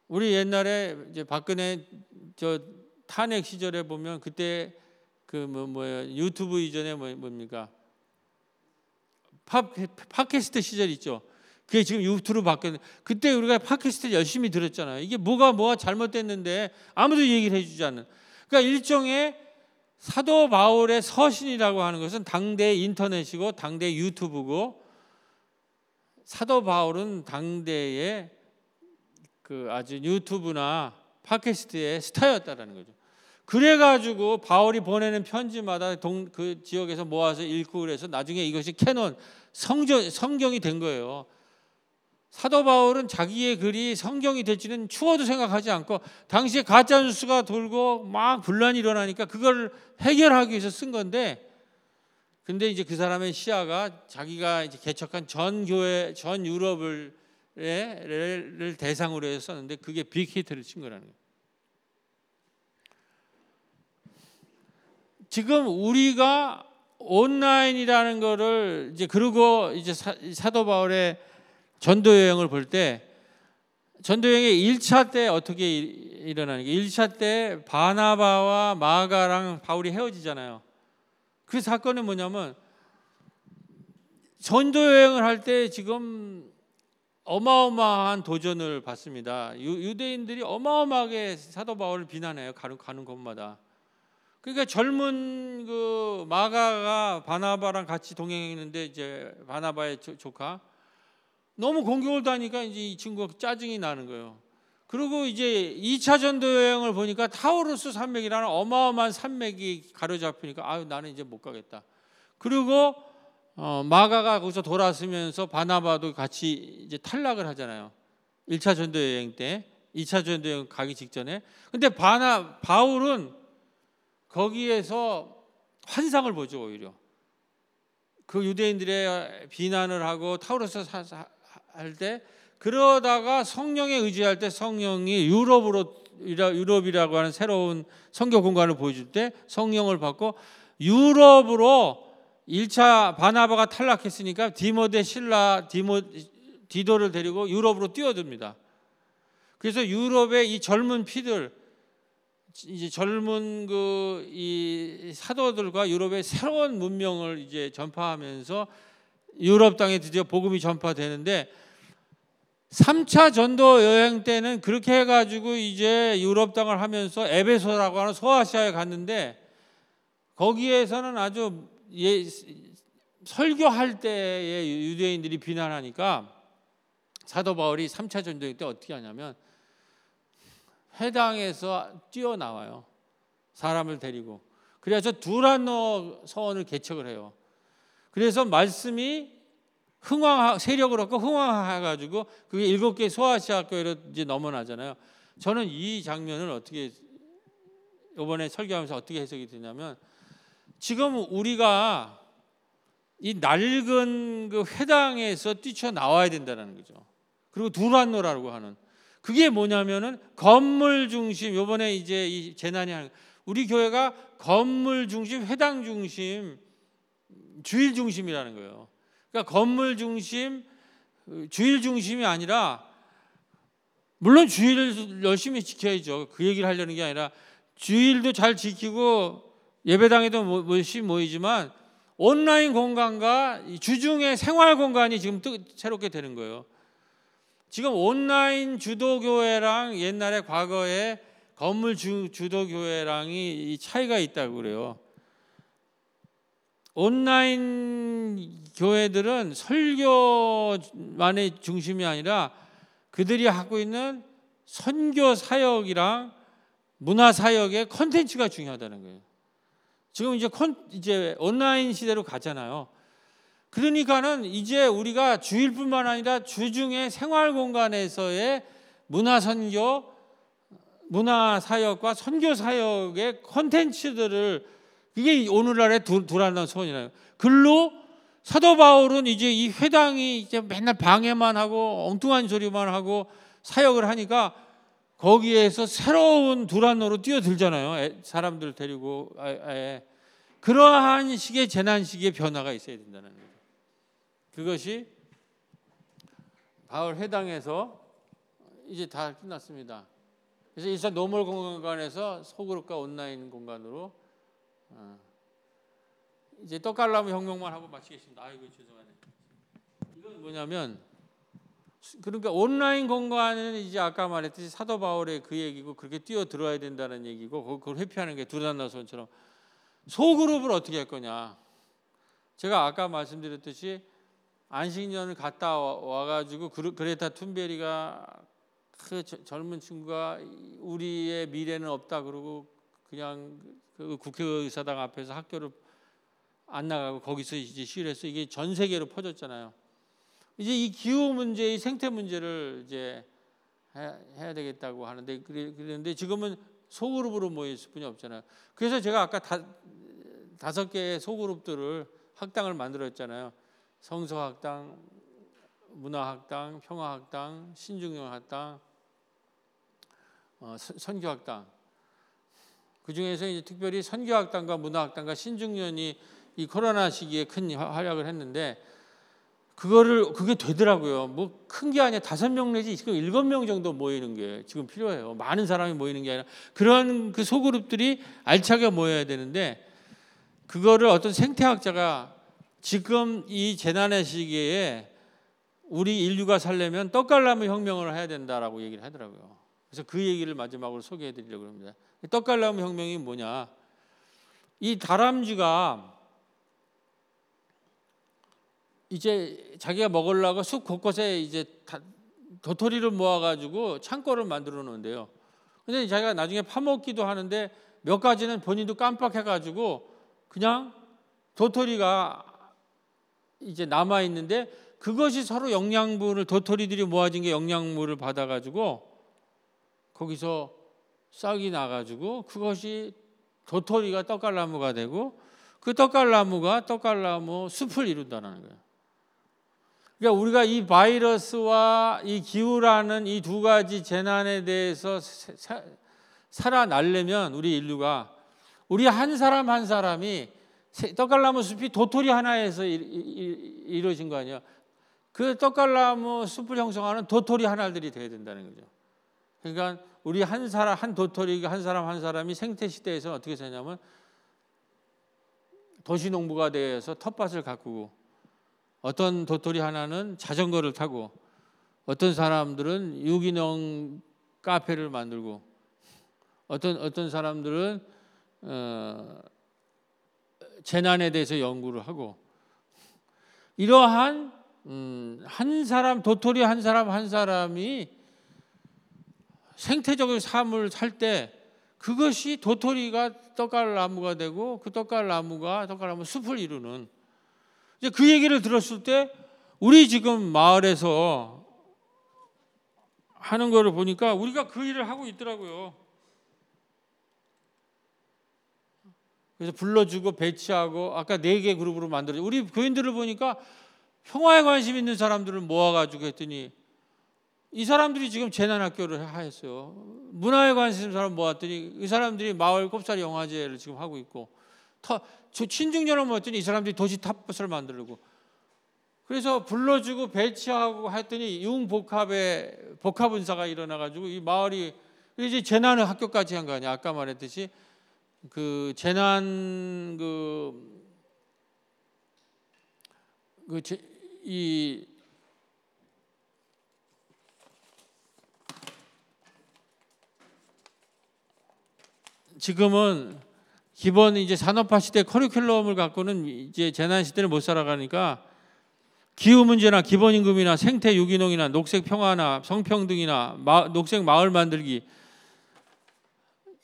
우리 옛날에 이제 박근혜 저 탄핵 시절에 보면 그때 그 뭐 뭐야 유튜브 이전에 뭐 뭡니까 팟 팟캐스트 시절 있죠. 그게 지금 유튜브로 바뀌었는데 그때 우리가 팟캐스트 열심히 들었잖아요. 이게 뭐가 뭐가 잘못됐는데 아무도 얘기를 해주지 않는. 그러니까 일종의 사도 바울의 서신이라고 하는 것은 당대 인터넷이고 당대 유튜브고 사도 바울은 당대의 그 아주 유튜브나 팟캐스트의 스타였다라는 거죠. 그래가지고 바울이 보내는 편지마다 동, 그 지역에서 모아서 읽고 그래서 나중에 이것이 캐논 성경, 성경이 된 거예요. 사도 바울은 자기의 글이 성경이 될지는 추워도 생각하지 않고 당시에 가짜 뉴스가 돌고 막 분란이 일어나니까 그걸 해결하기 위해서 쓴 건데 근데 이제 그 사람의 시야가 자기가 이제 개척한 전 교회 전 유럽을 를 대상으로 해서 썼는데 그게 빅히트를 친 거라는 거예요. 지금 우리가 온라인이라는 거를 이제 그리고 이제 사도 바울의 전도 여행을 볼 때 전도 여행의 1차 때 어떻게 일어나는 게 1차 때 바나바와 마가랑 바울이 헤어지잖아요. 그 사건은 뭐냐면 전도 여행을 할 때 지금 어마어마한 도전을 받습니다. 유, 대인들이 어마어마하게 사도 바울을 비난해요. 가는, 가는 곳마다. 그러니까 젊은 그 마가가 바나바랑 같이 동행했는데 이제 바나바의 조카 너무 공격을 다니까 이제 이 친구가 짜증이 나는 거예요. 그리고 이제 2차 전도 여행을 보니까 타우루스 산맥이라는 어마어마한 산맥이 가로잡히니까 아유 나는 이제 못 가겠다. 그리고 어, 마가가 거기서 돌아서면서 바나바도 같이 이제 탈락을 하잖아요. 1차 전도 여행 때, 2차 전도 여행 가기 직전에. 근데 바나 바울은 거기에서 환상을 보죠 오히려. 그 유대인들의 비난을 하고 타우루스 할 때 그러다가 성령에 의지할 때 성령이 유럽으로 유럽이라고 하는 새로운 성교 공간을 보여줄 때 성령을 받고 유럽으로 1차 바나바가 탈락했으니까 디모데 신라 디모 디도를 데리고 유럽으로 뛰어듭니다. 그래서 유럽의 이 젊은 피들 이제 젊은 그 이 사도들과 유럽의 새로운 문명을 이제 전파하면서 유럽 땅에 드디어 복음이 전파되는데 3차 전도 여행 때는 그렇게 해가지고 이제 유럽 땅을 하면서 에베소라고 하는 소아시아에 갔는데 거기에서는 아주 예, 설교할 때에 유대인들이 비난하니까 사도 바울이 3차 전도 때 어떻게 하냐면 해당에서 뛰어나와요. 사람을 데리고. 그래서 두란노 서원을 개척을 해요. 그래서 말씀이 흥왕 세력을 얻고 흥왕해 가지고 그게 일곱 개 소아시아 교회로 이제 넘어나잖아요. 저는 이 장면을 어떻게 이번에 설교하면서 어떻게 해석이 되냐면 지금 우리가 이 낡은 그 회당에서 뛰쳐 나와야 된다는 거죠. 그리고 두란노라고 하는 그게 뭐냐면은 건물 중심 요번에 이제 이 재난이 하는 우리 교회가 건물 중심 회당 중심 주일 중심이라는 거예요. 그러니까 건물 중심 주일 중심이 아니라 물론 주일을 열심히 지켜야죠. 그 얘기를 하려는 게 아니라 주일도 잘 지키고 예배당에도 열심히 모이지만 온라인 공간과 주중의 생활 공간이 지금 또 새롭게 되는 거예요. 지금 온라인 주도교회랑 옛날에 과거에 건물 주, 주도교회랑이 차이가 있다고 그래요. 온라인 교회들은 설교만의 중심이 아니라 그들이 하고 있는 선교 사역이랑 문화 사역의 컨텐츠가 중요하다는 거예요. 지금 이제 콘 이제 온라인 시대로 가잖아요. 그러니까는 이제 우리가 주일뿐만 아니라 주중에 생활 공간에서의 문화 선교, 문화 사역과 선교 사역의 컨텐츠들을 이게 오늘날의 두란노 소원이라요. 글로 사도 바울은 이제 이 회당이 이제 맨날 방해만 하고 엉뚱한 소리만 하고 사역을 하니까 거기에서 새로운 두란노로 뛰어들잖아요. 사람들 데리고 아예 그러한 식의 재난 시기의 변화가 있어야 된다는 거예요. 그것이 바울 회당에서 이제 다 끝났습니다. 그래서 일상 normal 공간에서 소그룹과 온라인 공간으로 어, 이제 떡갈나무 혁명만 하고 마치겠습니다. 아이고 죄송하네. 이건 뭐냐면 그러니까 온라인 공간은 이제 아까 말했듯이 사도 바울의 그 얘기고 그렇게 뛰어 들어야 된다는 얘기고 그걸 회피하는 게 두란노 서원처럼 소그룹을 어떻게 할 거냐? 제가 아까 말씀드렸듯이 안식년을 갔다 와가지고 그레타 툰베리가 그 젊은 친구가 우리의 미래는 없다 그러고 그냥 그 국회의사당 앞에서 학교를 안 나가고 거기서 이제 시위했어. 이게 전 세계로 퍼졌잖아요. 이제 이 기후 문제, 이 생태 문제를 이제 해야 되겠다고 하는데 그런데 지금은 소그룹으로 모였을 뿐이 없잖아요. 그래서 제가 아까 다, 다섯 개의 소그룹들을 학당을 만들었잖아요. 성서학당, 문화학당, 평화학당, 신중영학당, 어, 선교학당. 그 중에서 이제 특별히 선교학당과 문화학당과 신중년이 이 코로나 시기에 큰 활약을 했는데 그거를 그게 되더라고요. 뭐 큰 게 아니라 다섯 명 내지 지금 일곱 명 정도 모이는 게 지금 필요해요. 많은 사람이 모이는 게 아니라 그런 그 소그룹들이 알차게 모여야 되는데 그거를 어떤 생태학자가 지금 이 재난의 시기에 우리 인류가 살려면 떡갈나무 혁명을 해야 된다라고 얘기를 하더라고요. 그래서 그 얘기를 마지막으로 소개해 드리려고 합니다. 떡갈나무 혁명이 뭐냐? 이 다람쥐가 이제 자기가 먹으려고 숲 곳곳에 이제 도토리를 모아가지고 창고를 만들어 놓은데요. 근데 자기가 나중에 파먹기도 하는데 몇 가지는 본인도 깜빡해가지고 그냥 도토리가 이제 남아 있는데 그것이 서로 영양분을 도토리들이 모아진 게 영양물을 받아 가지고 거기서 싹이 나 가지고 그것이 도토리가 떡갈나무가 되고 그 떡갈나무가 떡갈나무 숲을 이룬다는 거예요. 그러니까 우리가 이 바이러스와 이 기후라는 이 두 가지 재난에 대해서 살아나려면 우리 인류가 우리 한 사람 한 사람이 떡갈나무 숲이 도토리 하나에서 이루어진 거 아니야? 그 떡갈나무 숲을 형성하는 도토리 하나들이 돼야 된다는 거죠. 그러니까 우리 한 사람 한 도토리가 한 사람 한 사람이 생태 시대에서 어떻게 되냐면 도시 농부가 되어서 텃밭을 가꾸고 어떤 도토리 하나는 자전거를 타고 어떤 사람들은 유기농 카페를 만들고 어떤 어떤 사람들은 어, 재난에 대해서 연구를 하고 이러한 음, 한 사람 도토리 한 사람 한 사람이 생태적인 삶을 살 때 그것이 도토리가 떡갈 나무가 되고 그 떡갈 나무가 떡갈 나무 숲을 이루는 이제 그 얘기를 들었을 때 우리 지금 마을에서 하는 거를 보니까 우리가 그 일을 하고 있더라고요. 그래서 불러주고 배치하고 아까 네 개 그룹으로 만들어. 우리 교인들을 보니까 평화에 관심 있는 사람들을 모아가지고 했더니 이 사람들이 지금 재난학교를 하였어요. 문화에 관심 있는 사람 모았더니 이 사람들이 마을 꼽사리 영화제를 지금 하고 있고 터, 저 친중전을 모았더니 이 사람들이 도시 탑버스를 만들고 그래서 불러주고 배치하고 했더니 융복합의 복합은사가 일어나가지고 이 마을이 이제 재난 학교까지 한 거 아니야. 아까 말했듯이 그 재난 그, 그, 제, 이, 지금은 기본 이제 산업화 시대 커리큘럼을 갖고는 이제 재난 시대를 못 살아가니까 기후 문제나 기본 임금이나 생태 유기농이나 녹색 평화나 성평등이나 마, 녹색 마을 만들기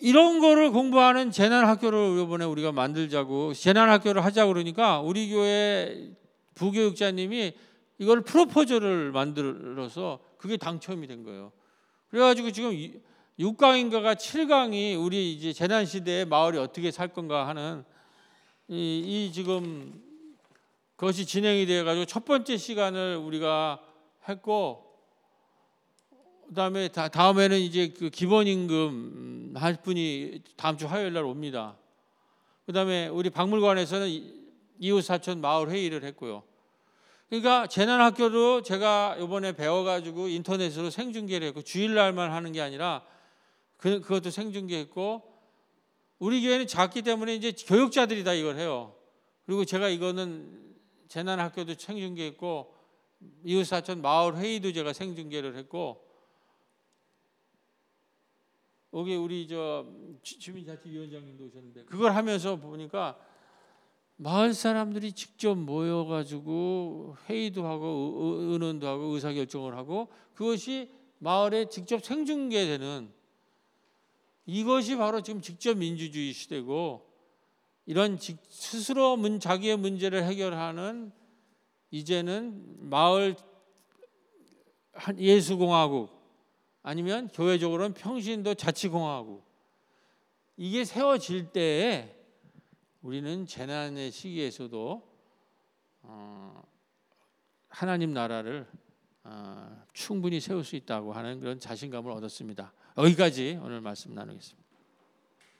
이런 거를 공부하는 재난 학교를 이번에 우리가 만들자고 재난 학교를 하자 그러니까 우리 교회 부교육자님이 이걸 프로포즈를 만들어서 그게 당첨이 된 거예요. 그래가지고 지금 6강인가가 7강이 우리 이제 재난 시대에 마을이 어떻게 살 건가 하는 이, 이 지금 그것이 진행이 되어 가지고 첫 번째 시간을 우리가 했고 그다음에 다, 다음에는 이제 그 기본 임금 할 분이 다음 주 화요일 날 옵니다. 그다음에 우리 박물관에서는 이웃 사촌 마을 회의를 했고요. 그러니까 재난 학교도 제가 이번에 배워 가지고 인터넷으로 생중계를 했고 주일날만 하는 게 아니라 그, 그것도 생중계했고 우리 교회는 작기 때문에 이제 교육자들이 다 이걸 해요. 그리고 제가 이거는 재난 학교도 생중계했고 이웃 사촌 마을 회의도 제가 생중계를 했고 여기 우리 저 주민자치위원장님도 오셨는데 그걸 하면서 보니까 마을 사람들이 직접 모여가지고 회의도 하고 의논도 하고 의사결정을 하고 그것이 마을에 직접 생중계되는 이것이 바로 지금 직접 민주주의 시대고 이런 스스로 자기의 문제를 해결하는 이제는 마을 예수공화국 아니면 교회적으로는 평신도 자치공화국 이게 세워질 때에 우리는 재난의 시기에서도 어, 하나님 나라를 어, 충분히 세울 수 있다고 하는 그런 자신감을 얻었습니다. 여기까지 오늘 말씀 나누겠습니다.